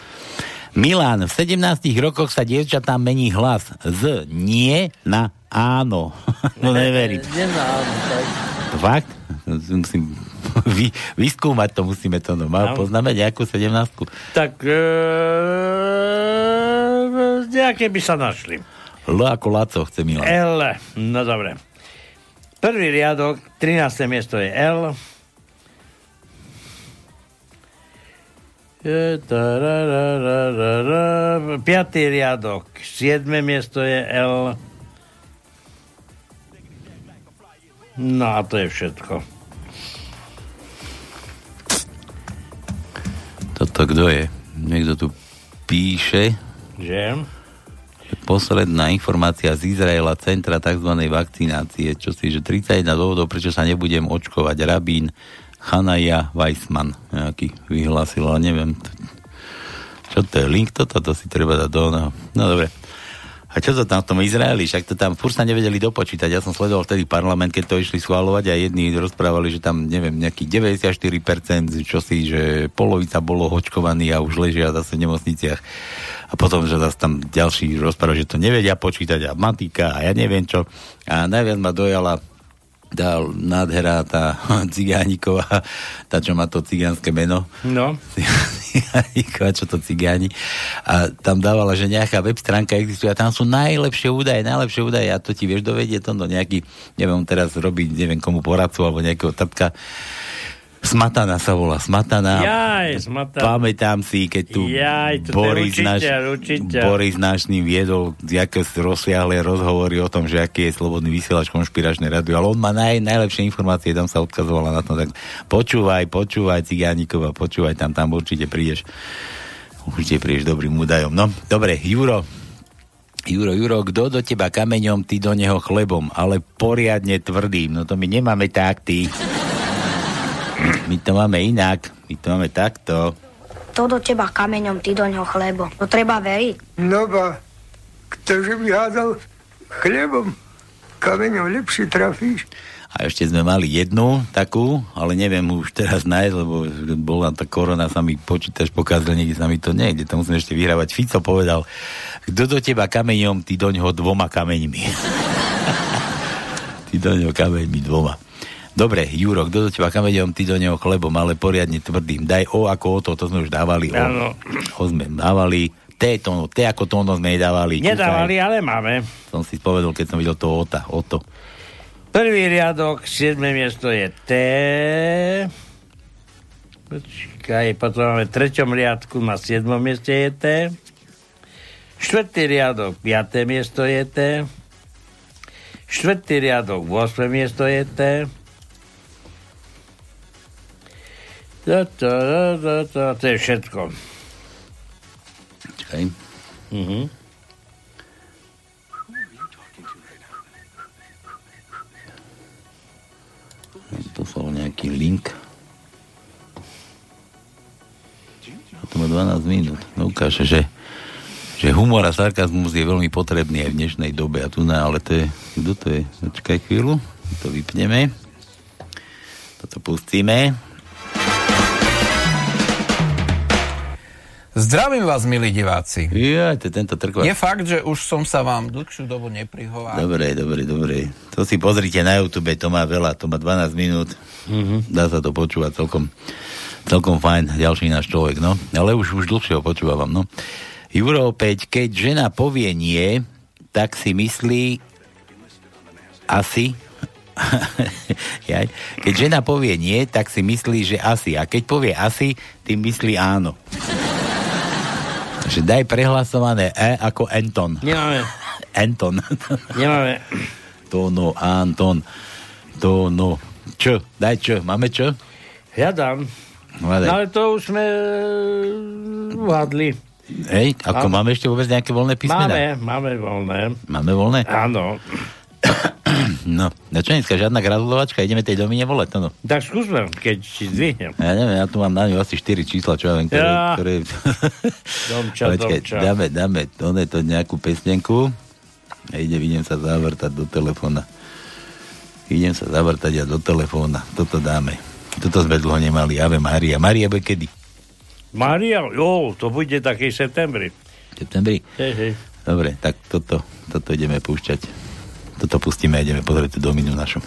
Milan, v 17 rokoch sa dievčatám mení hlas z nie na áno. no neverím. Nenáno, tak. Fakt? Musím vy, vyskúmať to, musíme to. No. No. poznáme nejakú 17 Tak e, nejaké by sa našli. L ako Laco chce Milan. L, no dobre. Prvý riadok, 13. miesto je L. E. Piatý riadok, 7. miesto je L. No a to je všetko. Toto kto je? Niekto tu píše, Že? posledná informácia z Izraela Centra tzv. vakcinácie, čo si, že 31 dôvodov, prečo sa nebudem očkovať. Rabín Chanaja Weissman nejaký vyhlásil, ale neviem. Čo to je? Link toto? To si treba dať do oného. No dobre. A čo to tam v tom Izraeli? Však to tam furt sa nevedeli dopočítať. Ja som sledoval vtedy parlament, keď to išli schváľovať a jedni rozprávali, že tam, neviem, nejaký 94%, čo si, že polovica bolo očkovaní a už ležia zase v nemocniciach. A potom, že zase tam ďalší rozprávajú, že to nevedia počítať a matika a ja neviem čo. A najviac ma dojala tá nádhera, tá cigániková, tá, čo má to cigánske meno. No. Cigániková, čo to cigáni. A tam dávala, že nejaká web stránka existuje a tam sú najlepšie údaje, najlepšie údaje a to ti vieš dovedieť to, no nejaký, neviem, teraz robí, neviem komu poradcu alebo nejakého tapka. Smatana sa volá, Smatana. Jaj, Smatana. Pamätám si, keď tu Jaj, to Boris, náš, učiteľ. Boris náš ním viedol nejaké rozsiahle rozhovory o tom, že aký je slobodný vysielač konšpiračnej rady, ale on má naj, najlepšie informácie, tam sa odkazovala na to, tak počúvaj, počúvaj Cigánikova, počúvaj, tam, tam určite prídeš. Určite prídeš dobrým údajom. No, dobre, Juro, Juro, Juro, kto do teba kameňom, ty do neho chlebom, ale poriadne tvrdým. No to my nemáme tak, ty. My to máme inak. My to máme takto. To do teba kameňom, ty do ňoho chlebo. To treba veriť. No ba, ktože by hádal chlebom, kameňom lepšie trafíš. A ešte sme mali jednu takú, ale neviem už teraz nájsť, lebo bola tá korona, sa mi počítač pokazil, niekde sa mi to nejde, to musím ešte vyhrávať. Fico povedal, kto do teba kameňom, ty do ňoho dvoma kameňmi. ty do ňoho kameňmi dvoma. Dobre, Juro, kto do teba kameňom, ty do neho chlebom, ale poriadne tvrdým. Daj O ako o to, to sme už dávali. O, Áno. o sme dávali. T, to, T ako tóno sme nedávali. Nedávali, ale máme. Som si spovedal, keď som videl to OTA, o to. Prvý riadok, 7. miesto je T. Počkaj, potom máme v treťom riadku, na 7. mieste je T. Štvrtý riadok, 5. miesto je T. Štvrtý riadok, 8. miesto je T. To, to, to, to, to, je všetko. Čakaj. Mhm. Bol nejaký link. To má 12 minút. No ukáže, že, že humor a sarkazmus je veľmi potrebný aj v dnešnej dobe. A tu na, ale to je, kto to je? Počkaj chvíľu, to vypneme. Toto pustíme. Zdravím vás, milí diváci. Ja, to je tento trkva. Je fakt, že už som sa vám dlhšiu dobu neprihováral. Dobre, dobre, dobre. To si pozrite na YouTube, to má veľa, to má 12 minút. Mm-hmm. Dá sa to počúvať celkom, celkom fajn, ďalší náš človek, no. Ale už, už dlhšie ho počúvam, no. Juro opäť, keď žena povie nie, tak si myslí asi, keď žena povie nie, tak si myslí, že asi. A keď povie asi, tým myslí áno. Že daj prehlasované E ako Anton. Nemáme. Anton. Nemáme. Tono, Anton. Tono. Čo? Daj čo? Máme čo? Hľadám. Hľadaj. No ale to už sme e, uhádli. Hej, ako Áno. máme ešte vôbec nejaké voľné písmená? Máme, máme voľné. Máme voľné? Áno. No, na čo dneska žiadna gratulovačka, ideme tej domine volať, to no. Tak skúsme, keď si zdvihnem. Ja neviem, ja tu mám na ňu asi 4 čísla, čo ja viem, ktoré... Ja. ktoré... Domča, Počkaj, domča. dáme, dáme, to je to nejakú pesnenku a ide, idem sa zavrtať do telefóna. Idem sa zavrtať a do telefóna, toto dáme. Toto sme dlho nemali, Ave Maria. Maria bude kedy? Maria, jo, to bude taký septembri. Septembri? Hej, hej. Dobre, tak toto, toto ideme púšťať. Toto pustíme a ideme pozrieť tú dominu našu.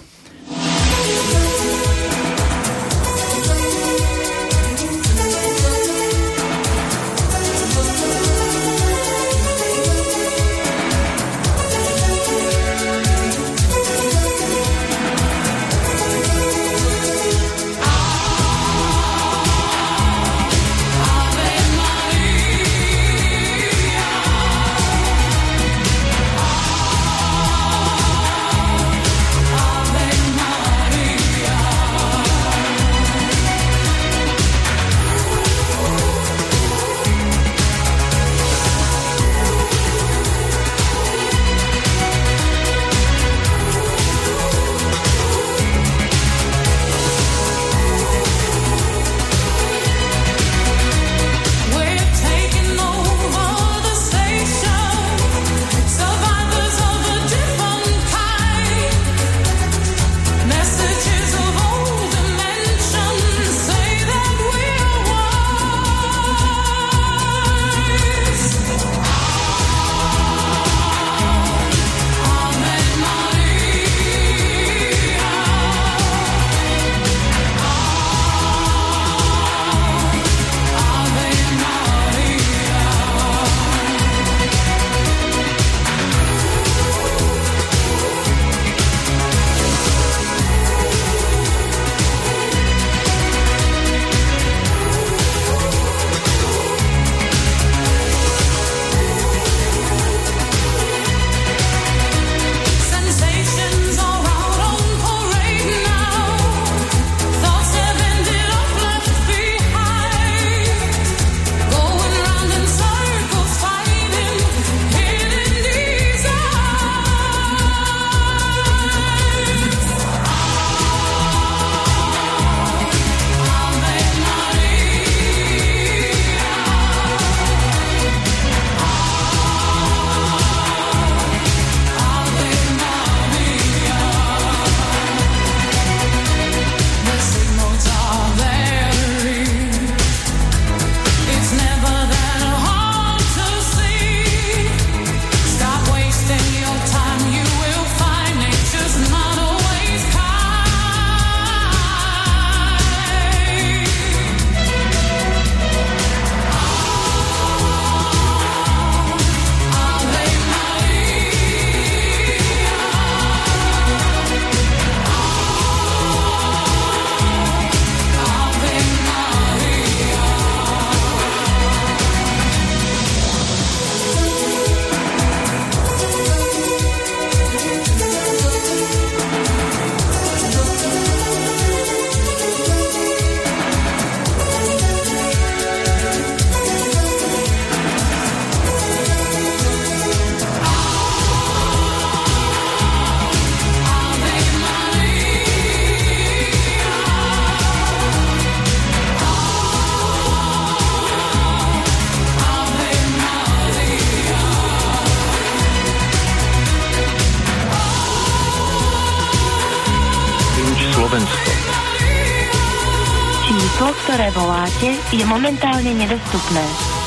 Je momentálne nedostupné.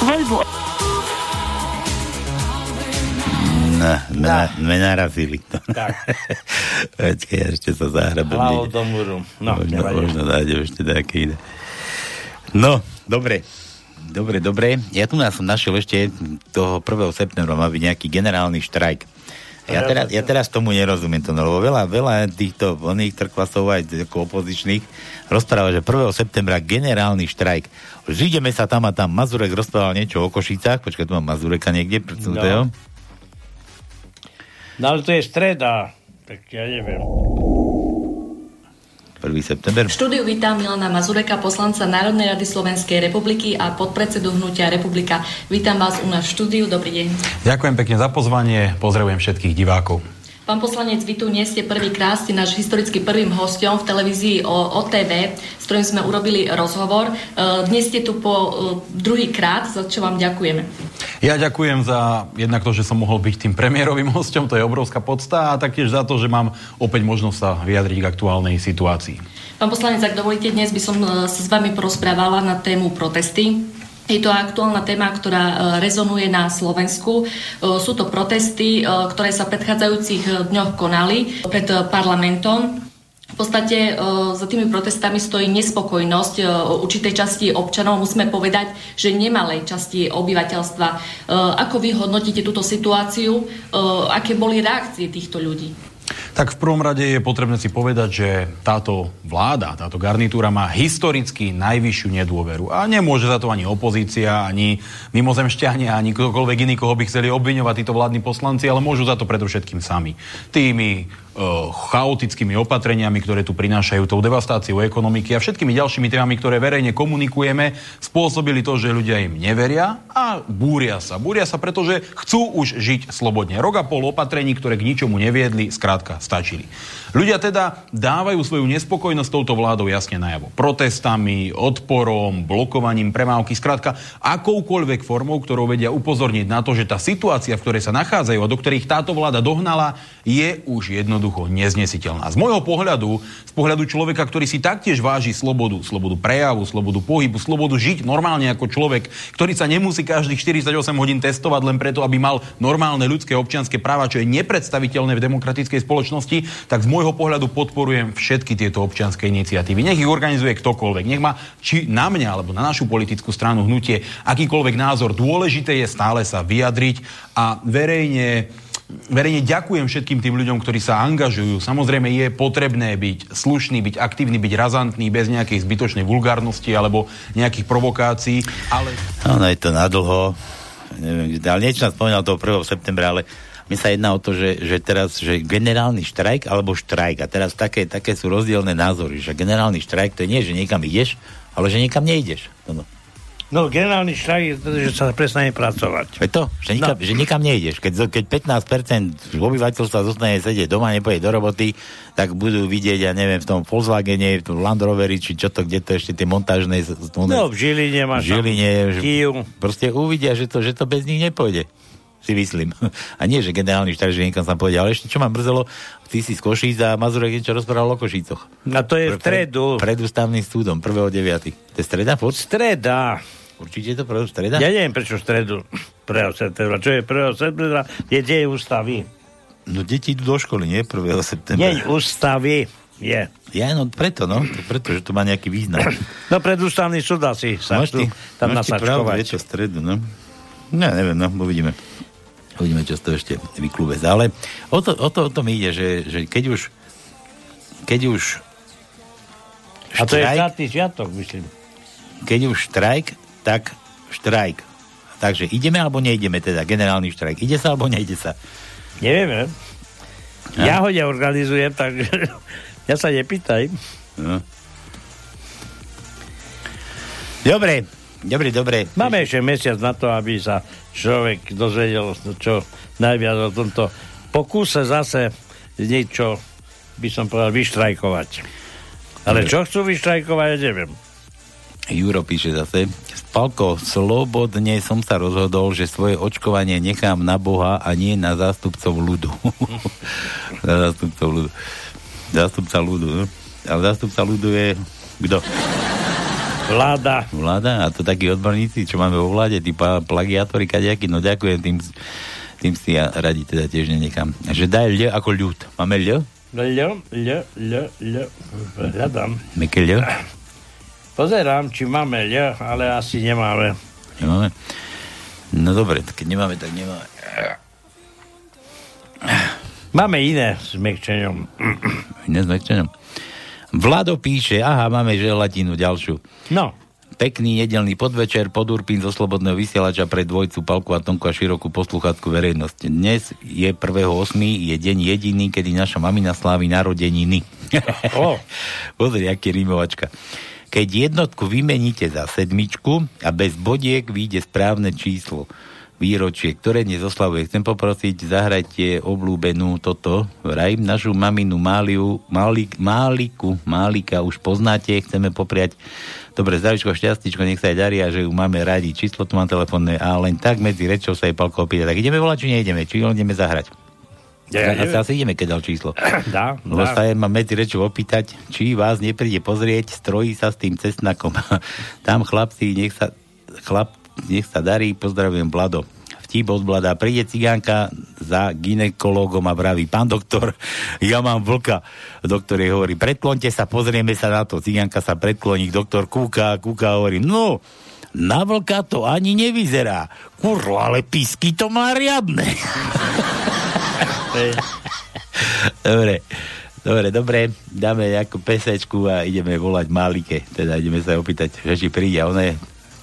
Voľbu No, sme, na, sme narazili. Tak. Počkej, ja ešte sa zahrabem. Hlavou do múru. No, možno, nevadí. možno nájdem ešte nejaké iné. No, dobre. Dobre, dobre. Ja tu nás som našiel ešte toho 1. septembra má byť nejaký generálny štrajk. Ja teraz, ja teraz tomu nerozumiem to, lebo veľa, veľa týchto oných trklasov aj ako opozičných rozpráva, že 1. septembra generálny štrajk. Zídeme sa tam a tam. Mazurek rozprával niečo o Košicách. Počkaj, tu mám Mazureka niekde. No. No ale to je streda, tak ja neviem. 1. september. V štúdiu vítam Milana Mazureka, poslanca Národnej rady Slovenskej republiky a podpredsedu Hnutia Republika. Vítam vás u nás v štúdiu. Dobrý deň. Ďakujem pekne za pozvanie, pozdravujem všetkých divákov. Pán poslanec, vy tu nie ste prvýkrát, ste náš historicky prvým hostom v televízii o OTV, s ktorým sme urobili rozhovor. E, Dnes ste tu po e, druhý krát, za čo vám ďakujeme. Ja ďakujem za jednak to, že som mohol byť tým premiérovým hostom, to je obrovská podsta a taktiež za to, že mám opäť možnosť sa vyjadriť k aktuálnej situácii. Pán poslanec, ak dovolíte, dnes by som e, sa s vami porozprávala na tému protesty. Je to aktuálna téma, ktorá e, rezonuje na Slovensku. E, Sú to protesty, e, ktoré sa v predchádzajúcich dňoch konali pred parlamentom. V podstate za tými protestami stojí nespokojnosť určitej časti občanov. Musíme povedať, že nemalej časti obyvateľstva. Ako vy hodnotíte túto situáciu? Aké boli reakcie týchto ľudí? Tak v prvom rade je potrebné si povedať, že táto vláda, táto garnitúra má historicky najvyššiu nedôveru. A nemôže za to ani opozícia, ani mimozemšťania, ani ktokoľvek iný, koho by chceli obviňovať títo vládni poslanci, ale môžu za to predovšetkým sami. Tými e, chaotickými opatreniami, ktoré tu prinášajú tou devastáciou ekonomiky a všetkými ďalšími témami, ktoré verejne komunikujeme, spôsobili to, že ľudia im neveria a búria sa. Búria sa, pretože chcú už žiť slobodne. Rok a pol opatrení, ktoré k ničomu neviedli, skrátka stačili. Ľudia teda dávajú svoju nespokojnosť touto vládou jasne najavo. Protestami, odporom, blokovaním premávky, skrátka akoukoľvek formou, ktorou vedia upozorniť na to, že tá situácia, v ktorej sa nachádzajú a do ktorých táto vláda dohnala, je už jednoducho neznesiteľná. Z môjho pohľadu, z pohľadu človeka, ktorý si taktiež váži slobodu, slobodu prejavu, slobodu pohybu, slobodu žiť normálne ako človek, ktorý sa nemusí každých 48 hodín testovať len preto, aby mal normálne ľudské občianske práva, čo je nepredstaviteľné v demokratickej spoločnosti, tak z môjho pohľadu podporujem všetky tieto občianske iniciatívy. Nech ich organizuje ktokoľvek, nech má či na mňa alebo na našu politickú stranu hnutie akýkoľvek názor. Dôležité je stále sa vyjadriť a verejne Verejne ďakujem všetkým tým ľuďom, ktorí sa angažujú. Samozrejme je potrebné byť slušný, byť aktívny, byť razantný, bez nejakej zbytočnej vulgárnosti alebo nejakých provokácií, ale... Áno, je to nadlho. Neviem, ale niečo nám spomínal toho 1. septembra, ale mi sa jedná o to, že, že teraz, že generálny štrajk alebo štrajk. A teraz také, také sú rozdielne názory, že generálny štrajk to nie, že niekam ideš, ale že niekam neideš. No, no. No, generálny štrajk je to, že sa prestane pracovať. Je to, že nikam, no. že nikam neideš. Keď, keď 15% obyvateľstva zostane sedieť doma, nepôjde do roboty, tak budú vidieť, ja neviem, v tom Volkswagene, v tom Land Roveri, či čo to, kde to ešte tie montážne... No, v Žiline máš v Žiline, že proste uvidia, že to, že to bez nich nepôjde. Si myslím. A nie, že generálny štát, že niekam sa pôjde. Ale ešte čo ma mrzelo, ty si z Košíc a Mazurek niečo rozprával o Košícoch. A to je v stredu. Pred ústavným súdom, 1.9. To je streda? Furt? Streda. Určite to prvú streda? Ja neviem, prečo stredu. 1. septembra. Čo je 1. septembra? Je deň ústavy. No deti idú do školy, nie? 1. septembra. Deň ústavy je. Ja, no preto, no. Preto, že to má nejaký význam. No predústavný súd asi sa tu tam ty pravdu, nasačkovať. je to stredu, no. No, neviem, no, uvidíme. Uvidíme, čo toho ešte vyklúbe. Ale o to, o to, o to mi ide, že, že keď už keď už A to je štrajk- štátny sviatok, myslím. keď už štrajk, tak štrajk. Takže ideme alebo neideme teda, generálny štrajk. Ide sa alebo nejde sa? Neviem, ne? Ja ho neorganizujem, takže ja sa nepýtaj. No. Dobre, dobre, dobre. Máme ešte mesiac na to, aby sa človek dozvedel čo najviac o tomto pokúse zase niečo, by som povedal, vyštrajkovať. Ale čo chcú vyštrajkovať, ja neviem. Juro píše zase, Spalko, slobodne som sa rozhodol, že svoje očkovanie nechám na Boha a nie na zástupcov ľudu. na zástupcov ľudu. Zástupca ľudu, no? Ale zástupca ľudu je kto? Vláda. Vláda? A to takí odborníci, čo máme vo vláde, tí plagiátori, kadejakí, no ďakujem, tým, tým si ja radi teda tiež nenechám. Že daj ľ ako ľud. Máme ľ? Ľo, ľo, ľo, ľo. Hľadám. Meké ľ? Pozerám, či máme ľo, ale asi nemáme. Nemáme? No dobre, keď nemáme, tak nemáme. Máme iné s mekčením. Iné s mekčením. Vlado píše, aha, máme želatinu ďalšiu. No. Pekný nedelný podvečer, podurpín zo Slobodného vysielača pre dvojcu, Palku a Tonku a širokú poslucháckú verejnosť. Dnes je 1.8. je deň jediný, kedy naša mamina slávi narodeniny. Oh. Pozri, aký rímovačka. Keď jednotku vymeníte za sedmičku a bez bodiek vyjde správne číslo výročie, ktoré dnes oslavuje. Chcem poprosiť, zahrajte oblúbenú toto. Vraj, našu maminu Máliu, Málik, Máliku, Málika už poznáte, chceme popriať Dobre, zdravičko, šťastíčko, nech sa aj darí a že ju máme radi. Číslo tu mám telefónne a len tak medzi rečou sa jej palko opýta. Tak ideme volať, či nejdeme? Či ideme zahrať? Ja, ja asi, asi ideme, keď dal číslo. Dá, Lebo dá. sa medzi rečou opýtať, či vás nepríde pozrieť, strojí sa s tým cestnakom. Tam chlapci, nech sa, chlap, nech sa darí, pozdravujem Blado. Vtip od Blada, príde cigánka za ginekologom a vraví, pán doktor, ja mám vlka. Doktor jej hovorí, predklonte sa, pozrieme sa na to. Cigánka sa predkloní, doktor kúka, kúka hovorí, no, na vlka to ani nevyzerá. Kurlo, ale písky to má riadne. dobre, dobre, dobre, dáme nejakú pesečku a ideme volať Malike. Teda ideme sa opýtať, že či príde. Ona je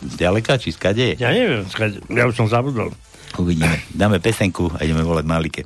ďaleka, či skade? Ja neviem, skade- ja už som zabudol. Uvidíme. Dáme pesenku a ideme volať Malike.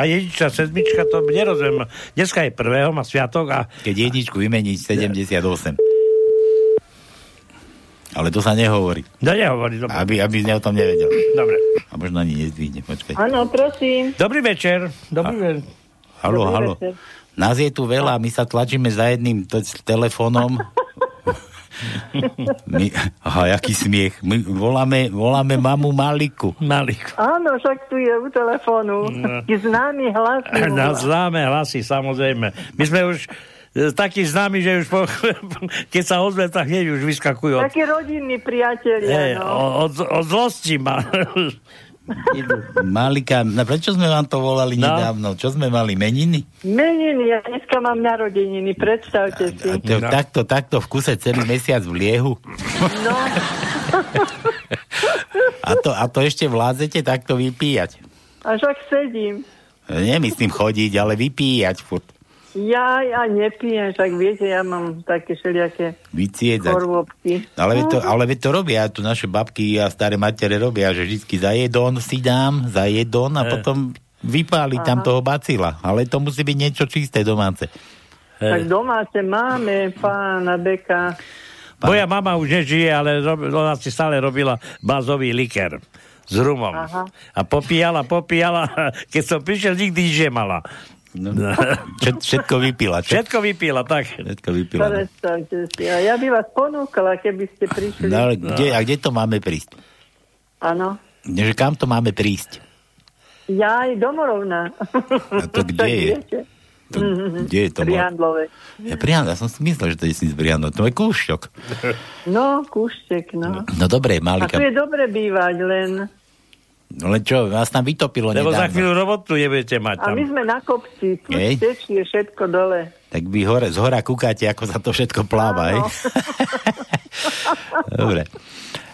Tá jednička, sedmička, to nerozumiem. Dneska je prvého, má sviatok a... Keď jedničku vymeniť 78. Ale to sa nehovorí. No nehovorí, dobre. Aby, aby ne o tom nevedel. Dobre. A možno ani nezdvihne, počkaj. Áno, prosím. Dobrý večer. Dobrý večer. Halo, Dobrý halo. večer. Nás je tu veľa, my sa tlačíme za jedným t- telefónom. My, aha, jaký smiech. My voláme, voláme mamu Maliku. Maliku. Áno, však tu je u telefónu. No. Taký známy hlas. mi volá. Na známe hlasy, samozrejme. My sme už e, takí známi, že už po, keď sa ozve, tak hneď už vyskakujú Takí rodinní priatelia, hej, no. od, od zlosti ma. Malika, no prečo sme vám to volali No. nedávno? Čo sme mali, meniny? Meniny, ja dneska mám narodeniny, predstavte si. To, takto, takto v kuse celý mesiac v liehu. No, A to, a to ešte vládzete takto vypíjať. a však sedím. Nemyslím chodiť, ale vypíjať furt. Ja, ja nepijem, však viete, ja mám také všelijaké Vyciedať. chorôbky. Ale veď, to, ale veď to robia, tu naše babky a staré matere robia, že vždy za jedon si dám, za jedon a Eh. potom vypáli tam Aha. toho bacila. Ale to musí byť niečo čisté domáce. Tak domáce máme pána Beka. Moja mama už nežije, ale rob, ona si stále robila bazový liker s rumom. Aha. A popíjala, popíjala. Keď som prišiel, nikdy nič nemala. No, všet, všetko vypila. Čo? Všetko vypila, tak. Všetko vypila. no. Predstavte si. A ja by vás ponúkala, keby ste prišli. No, ale kde, a kde to máme prísť? Áno. Že kam to máme prísť? Ja aj domorovná. A to kde je? To, Mhm. kde je to? Pri Handlove. Ja, Brian, ja som si myslel, že to je z Briano. To je kúšťok. No, kúštek, no. No dobre, A Malika. tu je dobre bývať, len... Len čo, vás tam vytopilo Lebo za nedávno. chvíľu robotu nebudete mať A tam. my sme na kopci, tu tečie všetko dole. Tak vy hore, z hora kúkate, ako sa to všetko pláva, hej? Dobre.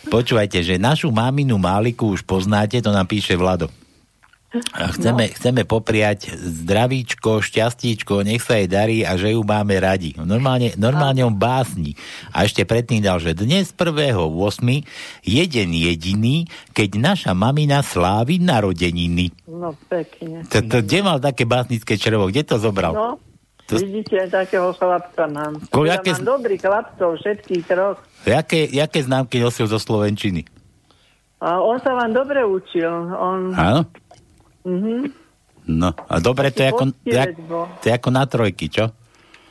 Počúvajte, že našu maminu Máliku už poznáte, to nám píše Vlado. A chceme, no. chceme popriať zdravíčko, šťastíčko, nech sa jej darí a že ju máme radi. Normálne, normálne on básni. A ešte predtým dal, že dnes 1.8. jeden jediný, keď naša mamina slávi narodeniny. No, pekne. To, to, kde mal také básnické črevo? Kde to zobral? No, To- vidíte, takého chlapca mám. Ko- Ja jaké- mám dobrých chlapcov, všetkých troch. Jaké, jaké známky nosil zo Slovenčiny? A on sa vám dobre učil. On... Áno? Mhm. No, a dobre, to je, ako, to, je, to ako na trojky, čo?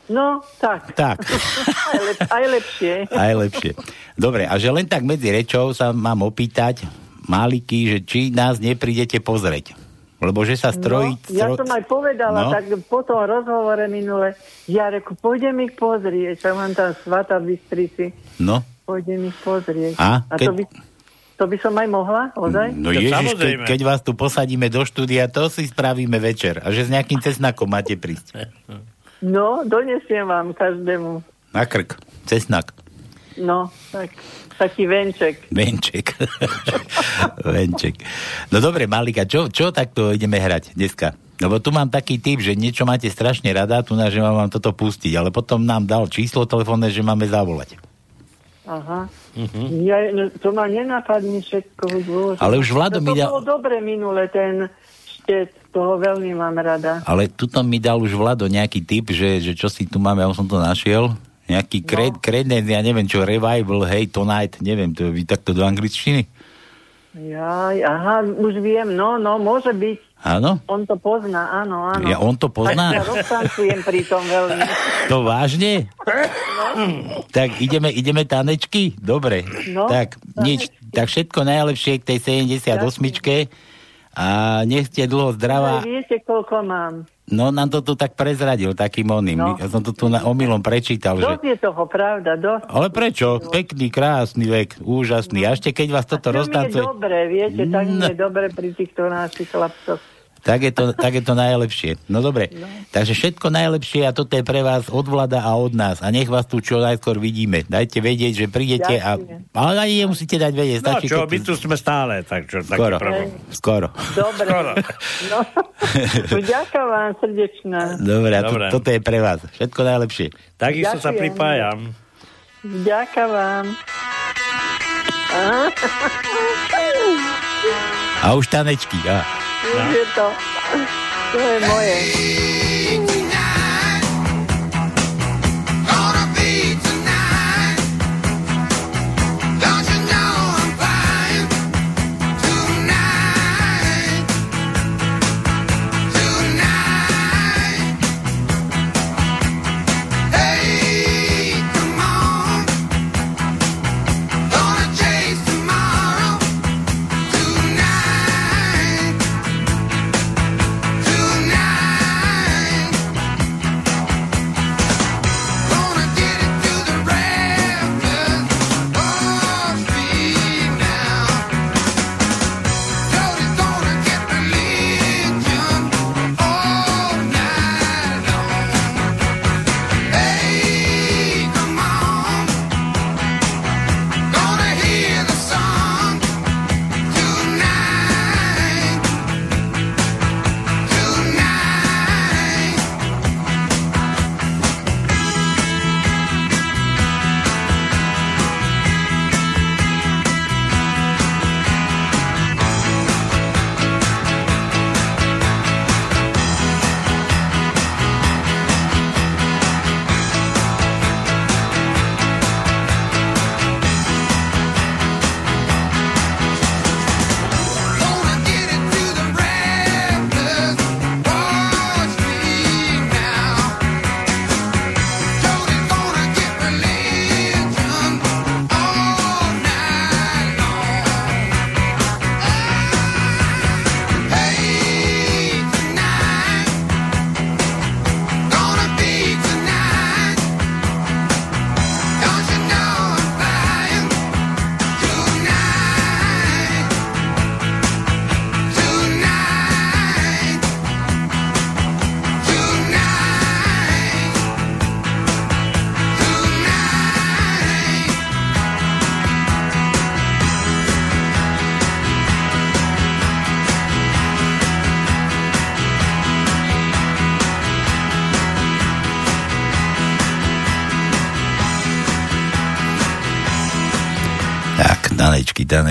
No, tak. Tak, aj, lep, aj lepšie. aj lepšie. Dobre, a že len tak medzi rečou sa mám opýtať, Máliky, že či nás neprídete pozrieť. Lebo že sa strojí... No, ja stro- som aj povedala, No. tak po tom rozhovore minule, ja reku, pôjdem ich pozrieť, čo mám tam svata v Bystrici, No, pôjdem ich pozrieť. A? a Keď- to, by, to by som aj mohla, ozaj? no ježiš, keď, keď vás tu posadíme do štúdia, to si spravíme večer. A že s nejakým cesnakom máte prísť. No, donesiem vám každému. Na krk, cesnak. No, tak, taký venček. Venček. Venček. No dobre, Malika, čo, čo takto ideme hrať dneska? Lebo tu mám taký typ, že niečo máte strašne rada, tu na, že mám vám toto pustiť, ale potom nám dal číslo telefónne, že máme zavolať. Aha. Ja, no, to ma nenapadne všetko. Bože. Ale už Vlado no, mi to dal- bolo dobre minule, ten štet, toho veľmi mám rada. Ale tuto mi dal už Vlado nejaký typ, že, že čo si tu máme, ja som to našiel. Nejaký cred, credence, ja neviem čo, revival, hey, tonight, neviem, to je takto do angličtiny. Jaj, aha, už viem, no, no, môže byť. Áno? On to pozná, áno, áno. Ja, on to pozná? Tak sa roztancujem pri tom veľmi. To vážne? Tak ideme, ideme tanečky? Dobre. No, tak nič, tak všetko najlepšie k tej 78 a nech ste dlho zdravá. Ale viete, koľko mám. No nám to tu tak prezradil takým oným. No. Ja som to tu na omylom prečítal, že... Dosť je toho, pravda, dosť. Ale prečo? Pekný, krásny vek, úžasný. A ešte keď vás toto roztancuje... dobre, viete, tak No. je dobre pri týchto našich chlapcoch. Tak je, to, tak je to najlepšie. No dobre, no. takže všetko najlepšie a toto je pre vás od vlada a od nás. A nech vás tu čo najskôr vidíme. Dajte vedieť, že prídete a... Ale ani nemusíte dať vedieť. No Stačí, čo, my tu sme stále, tak čo, Skoro. problém. Skoro. Dobre. No, ďakujem vám srdečná. Dobre, a to, Dobre. toto je pre vás. Všetko najlepšie. Takisto sa pripájam. Ďakujem vám. A už tanečky. A. Už je to. To je moje. Tonight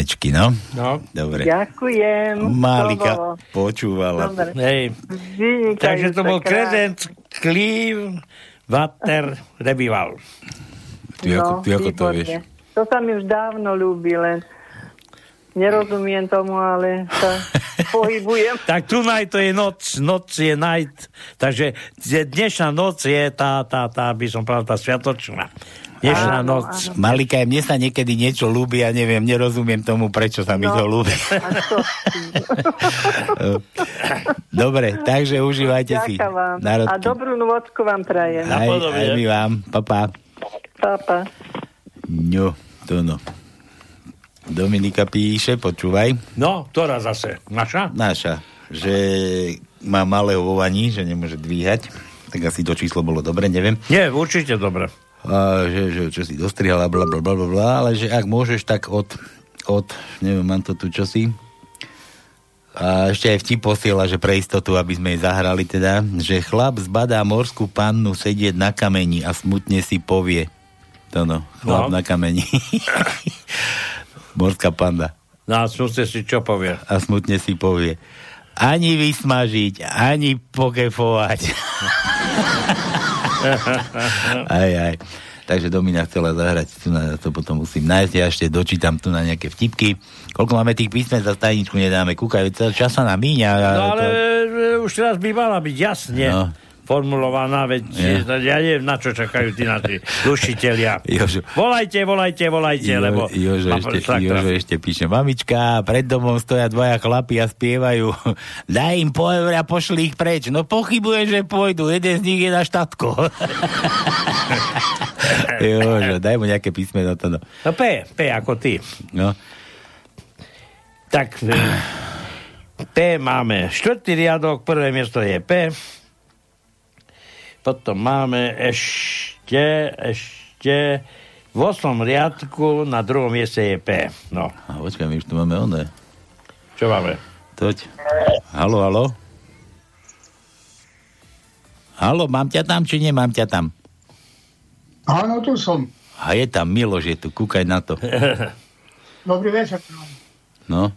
tanečky, no? No. Dobre. Ďakujem. Bolo. počúvala. Dobre. Hej. Takže to bol krásne. Credence Cleave Water Revival. Ty ako- ty ako to vieš? To sa mi už dávno ľúbi, len nerozumiem tomu, ale sa pohybujem. Tak tonight to je noc, noc je night, takže dnešná noc je tá, tá, tá, by som povedal, tá sviatočná. Dnešná Áno, noc. Malika, mne sa niekedy niečo ľúbi a neviem, nerozumiem tomu, prečo sa mi No. to ľúbi. Dobre, takže užívajte si. Ďakujem vám. A dobrú nôcku vám prajem. Aj, aj my vám. Papa. Papa. No, to no. Dominika píše, počúvaj. No, ktorá zase? Naša? Naša. Že má malého vo vani, že nemôže dvíhať. Tak asi to číslo bolo dobre, neviem. Nie, určite dobre. A že, že čo si dostrihala, bla, bla, bla, bla, bla, ale že ak môžeš, tak od, od neviem, mám to tu čosi, a ešte aj vtip posiela, že pre istotu, aby sme jej zahrali teda, že chlap zbadá morskú pannu sedieť na kameni a smutne si povie. To no, chlap No. na kameni. Morská panda. No a smutne si čo povie? A smutne si povie. Ani vysmažiť, ani pokefovať. aj, aj. Takže Domina chcela zahrať, tu na, to potom musím nájsť, ja ešte dočítam tu na nejaké vtipky. Koľko máme tých písmen, za tajničku nedáme, kúkaj, celý čas sa nám míňa. No ale to... e, už teraz by mala byť jasne No. Formulovaná, veď Ja. ja. neviem, na čo čakajú tí naši dušiteľia. Jožo. Volajte, volajte, volajte, lebo... Jožo, ešte, Jožo ešte píše, mamička, pred domom stoja dvaja chlapi a spievajú, daj im po eur a pošli ich preč. No pochybujem, že pôjdu, jeden z nich je na štatko. Jožo, daj mu nejaké písmeno to. No. No P, P ako ty. No. Tak e, P máme štvrtý riadok, prvé miesto je P. Potom máme ešte, ešte v 8. riadku na druhom mieste je P. No. A počkaj, my už tu máme oné. Čo máme? Toť. Halo, halo? Halo, mám ťa tam, či nemám ťa tam? Áno, tu som. A je tam Miloš, je tu, kúkaj na to. Dobrý večer. No.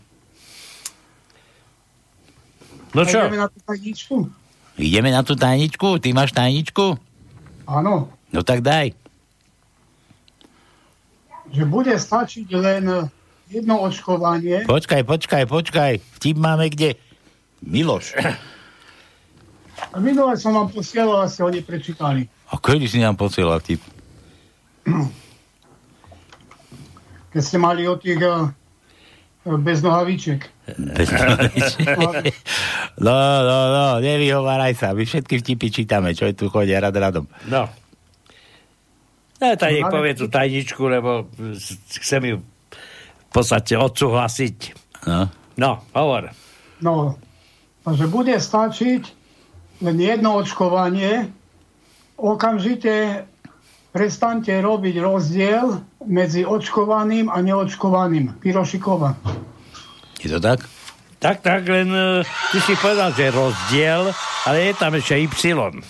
No čo? Na tú tajničku? Ideme na tú tajničku? Ty máš tajničku? Áno. No tak daj. Že bude stačiť len jedno očkovanie. Počkaj, počkaj, počkaj. Vtip máme kde? Miloš. A minule som vám posielal, a ste ho neprečítali. A kedy si nám posielal vtip? Keď ste mali o tých uh, bez nohavíček. Bez No, no, no, nevyhováraj sa. My všetky vtipy čítame, čo je tu chodia rad radom. No. No, tak nech povie tú tajničku, lebo chcem ju v podstate odsúhlasiť. No. No, hovor. No, takže bude stačiť len jedno očkovanie. Okamžite prestaňte robiť rozdiel medzi očkovaným a neočkovaným. Pirošikova. Je to tak? Tak, tak, len uh, ty si povedal, že rozdiel, ale je tam ešte Y.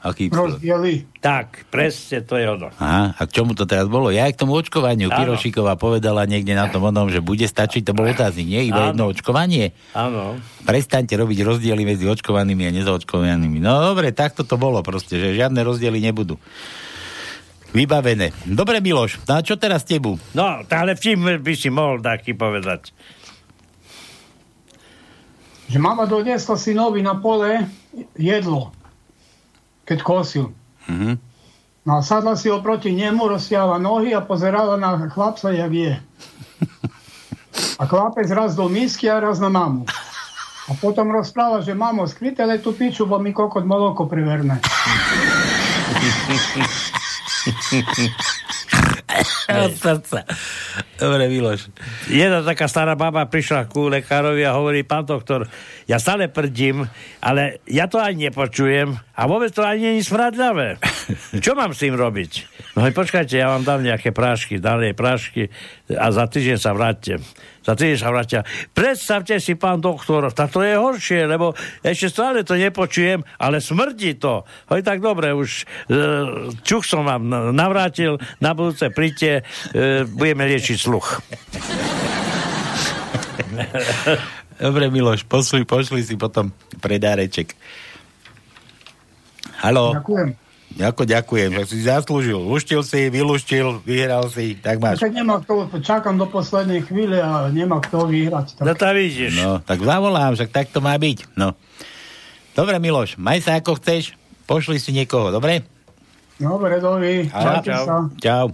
Aký Rozdiely. Tak, presne to je ono. Aha, a k čomu to teraz bolo? Ja aj k tomu očkovaniu. Áno. Pirošiková povedala niekde na tom onom, že bude stačiť, to bol otáznik, nie? Iba Áno. jedno očkovanie? Áno. Prestaňte robiť rozdiely medzi očkovanými a nezaočkovanými. No dobre, takto to bolo proste, že žiadne rozdiely nebudú. Vybavené. Dobre, Miloš, no a čo teraz tebu? No, ale čím by si mohol taký povedať? Že mama doniesla synovi na pole jedlo, keď kosil. Mhm. No a sadla si oproti nemu, rozsiahla nohy a pozerala na chlapca, jak je. A chlapec raz do misky a raz na mamu. A potom rozpráva, že mamo, skrytele tú piču, bo mi kokot moloko priverné. Od srdca. Dobre, Miloš. Jedna taká stará baba prišla ku lekárovi a hovorí, pán doktor, ja stále prdím, ale ja to ani nepočujem a vôbec to ani je smradľavé. Čo mám s tým robiť? No počkajte, ja vám dám nejaké prášky, dám prášky a za týždeň sa vráťte. Za týždeň sa vráťte. Predstavte si, pán doktor, tak to je horšie, lebo ešte stále to nepočujem, ale smrdí to. Hoj, tak dobre, už e, čuch som vám na- navrátil, na budúce príďte, e, budeme liečiť sluch. Dobre, Miloš, pošli, pošli si potom predáreček. Haló. Ďakujem. Ako ďakujem, že si zaslúžil. Luštil si, vyluštil, vyhral si, tak máš. Tak nemá kto, čakám do poslednej chvíle a nemá kto vyhrať. Tak... No to vidíš. No, tak zavolám, však tak to má byť. No. Dobre, Miloš, maj sa ako chceš, pošli si niekoho, dobre? Dobre, dovi. Á, Čaute sa. Čau.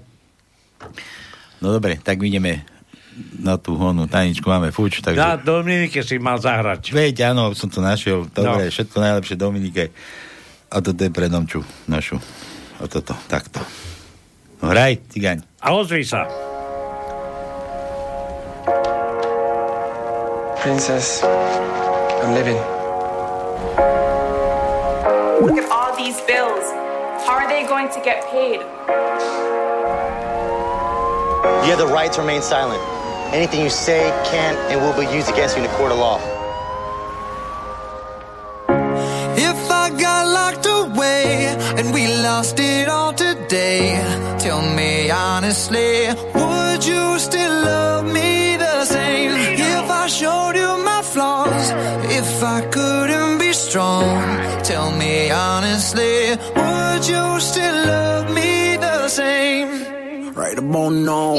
No dobre, tak ideme na tú honu tajničku, máme fuč, takže... Na Dominike si mal zahrať. Veď, áno, som to našiel. Dobre, No. všetko najlepšie Dominike. A toto je pre Domču našu. A toto, takto. No hraj, cigaň. A ozvi sa. Princess, I'm living. Look at all these bills. How are they going to get paid? You have the right to remain silent. Anything you say can and will be used against you in a court of law. If I got locked away and we lost it all today, tell me honestly, would you still love me the same? If I showed you my flaws, if I couldn't be strong, tell me honestly, would you still love me the same? Right about now.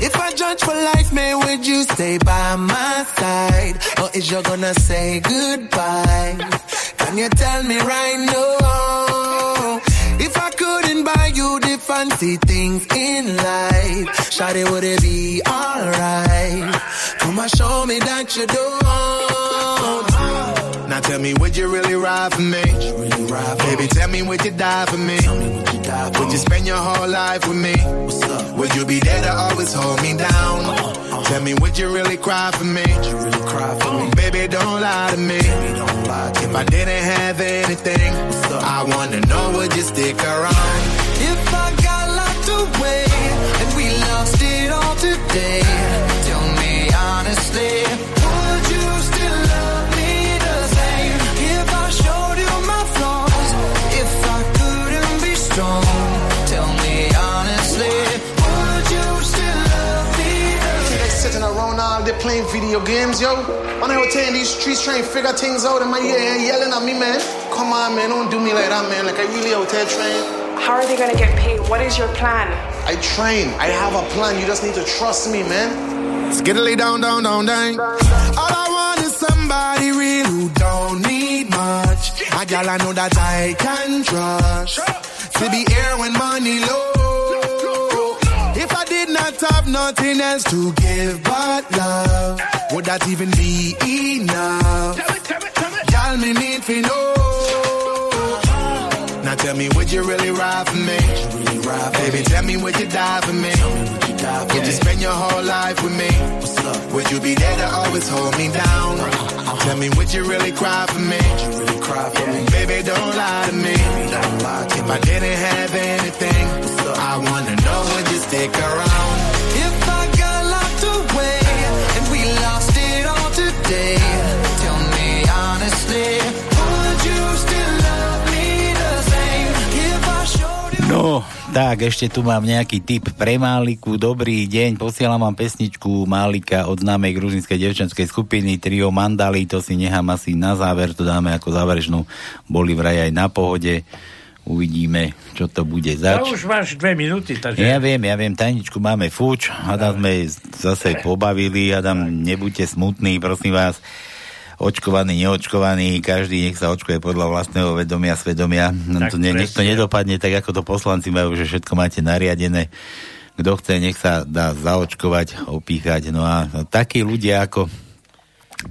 If I judge for life, man, would you stay by my side? Or is you gonna say goodbye? Can you tell me right now? If I couldn't buy you the fancy things in life, Shawty, would it be alright? Come on, show me that you don't. Now tell me, would you really ride for me? Baby, tell me, would you die for me? Would you spend your whole life with me? What's up? Would you be there to always hold me down? Uh, uh. Tell me, would you really cry for me? Baby, don't lie to me. If I didn't have anything, I wanna know, would you stick around? If I got locked away and we lost it all today, tell me honestly, around all day playing video games, yo. When I was in these streets trying to figure things out in my ear and yelling at me, man. Come on, man, don't do me like that, man. Like I really out there trying. How are they going to get paid? What is your plan? I train. I have a plan. You just need to trust me, man. Skiddly down, down, down, down. All I want is somebody real who don't need much. A gal I know that I can trust. To be here when money low. If I did not have nothing else to give but love, would that even be enough? Gal, me need to know. Now tell me, would you really ride for me? Baby, tell me, would you die for me? Would you spend your whole life with me? Would you be there to always hold me down? Tell me, would you really cry for me? Baby, don't lie to me. If I didn't have anything, I wanna know, would you stick around? No, tak, ešte tu mám nejaký tip pre Máliku. Dobrý deň, posielam vám pesničku Málika od známej gruzinskej devčenskej skupiny Trio Mandali. To si nechám asi na záver, to dáme ako záverečnú. Boli vraj aj na pohode. Uvidíme, čo to bude zač. už máš dve minúty, takže... Ja viem, ja viem, tajničku máme fuč, Adam sme zase pobavili, Adam, nebuďte smutní, prosím vás, očkovaný, neočkovaný, každý nech sa očkuje podľa vlastného vedomia, svedomia. No Tak to ne, nech to nedopadne tak, ako to poslanci majú, že všetko máte nariadené. Kto chce, nech sa dá zaočkovať, opíchať. No a takí ľudia ako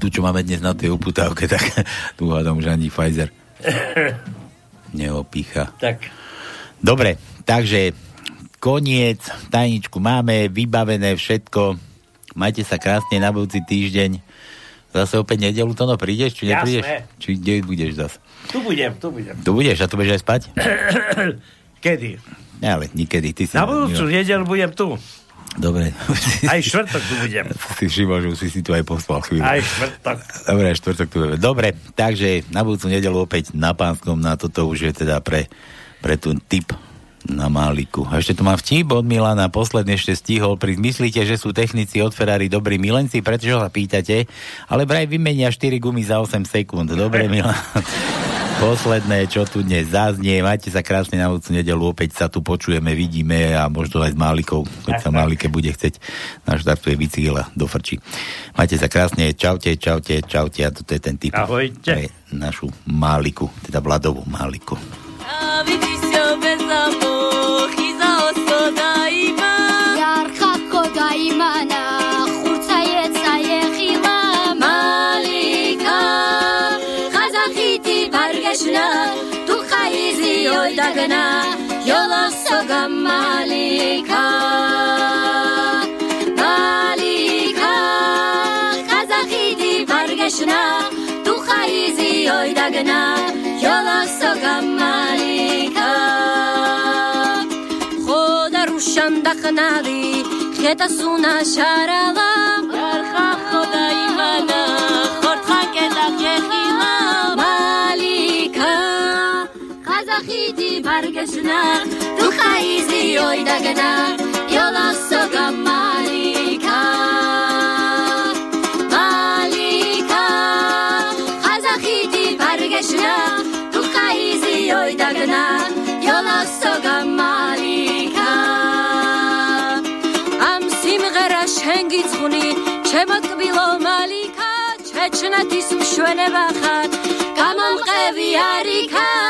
tu, čo máme dnes na tej uputávke, tak tu hádam už ani Pfizer neopícha. Tak. Dobre, takže koniec, tajničku máme, vybavené všetko. Majte sa krásne na budúci týždeň. Zase opäť nedelu to no prídeš, či Jasné. neprídeš? Či kde budeš zase? Tu budem, tu budem. Tu budeš a tu budeš aj spať? Kedy? Ale nikedy, ty si... Na budúcu nedelu budem tu. Dobre. Aj štvrtok tu budem. Si všimol, že už si si tu aj poslal chvíľu. Aj štvrtok. Dobre, aj štvrtok tu budeme. Dobre, takže na budúcu nedelu opäť na pánskom, na toto už je teda pre, pre tú typ na Máliku. A ešte tu mám vtip od Milana, posledne ešte stihol. Pri myslíte, že sú technici od Ferrari dobrí milenci, prečo sa pýtate? Ale vraj vymenia 4 gumy za 8 sekúnd. Dobre, Milan. Posledné, čo tu dnes zaznie. Majte sa krásne na budúcu nedelu. Opäť sa tu počujeme, vidíme a možno aj s Málikou, keď sa Málike bude chceť naštartuje bicykel a dofrčí. Majte sa krásne. Čaute, čaute, čaute. A toto je ten typ Ahojte. pre našu Máliku, teda Vladovú Máliku. Iar это суна шарала ярха хода имана хортхан кедах ехила малика қазахиди баргешна ту хайзи ойдагна ёласо гамма ჩვენება ხარ გამომყევი არიქარ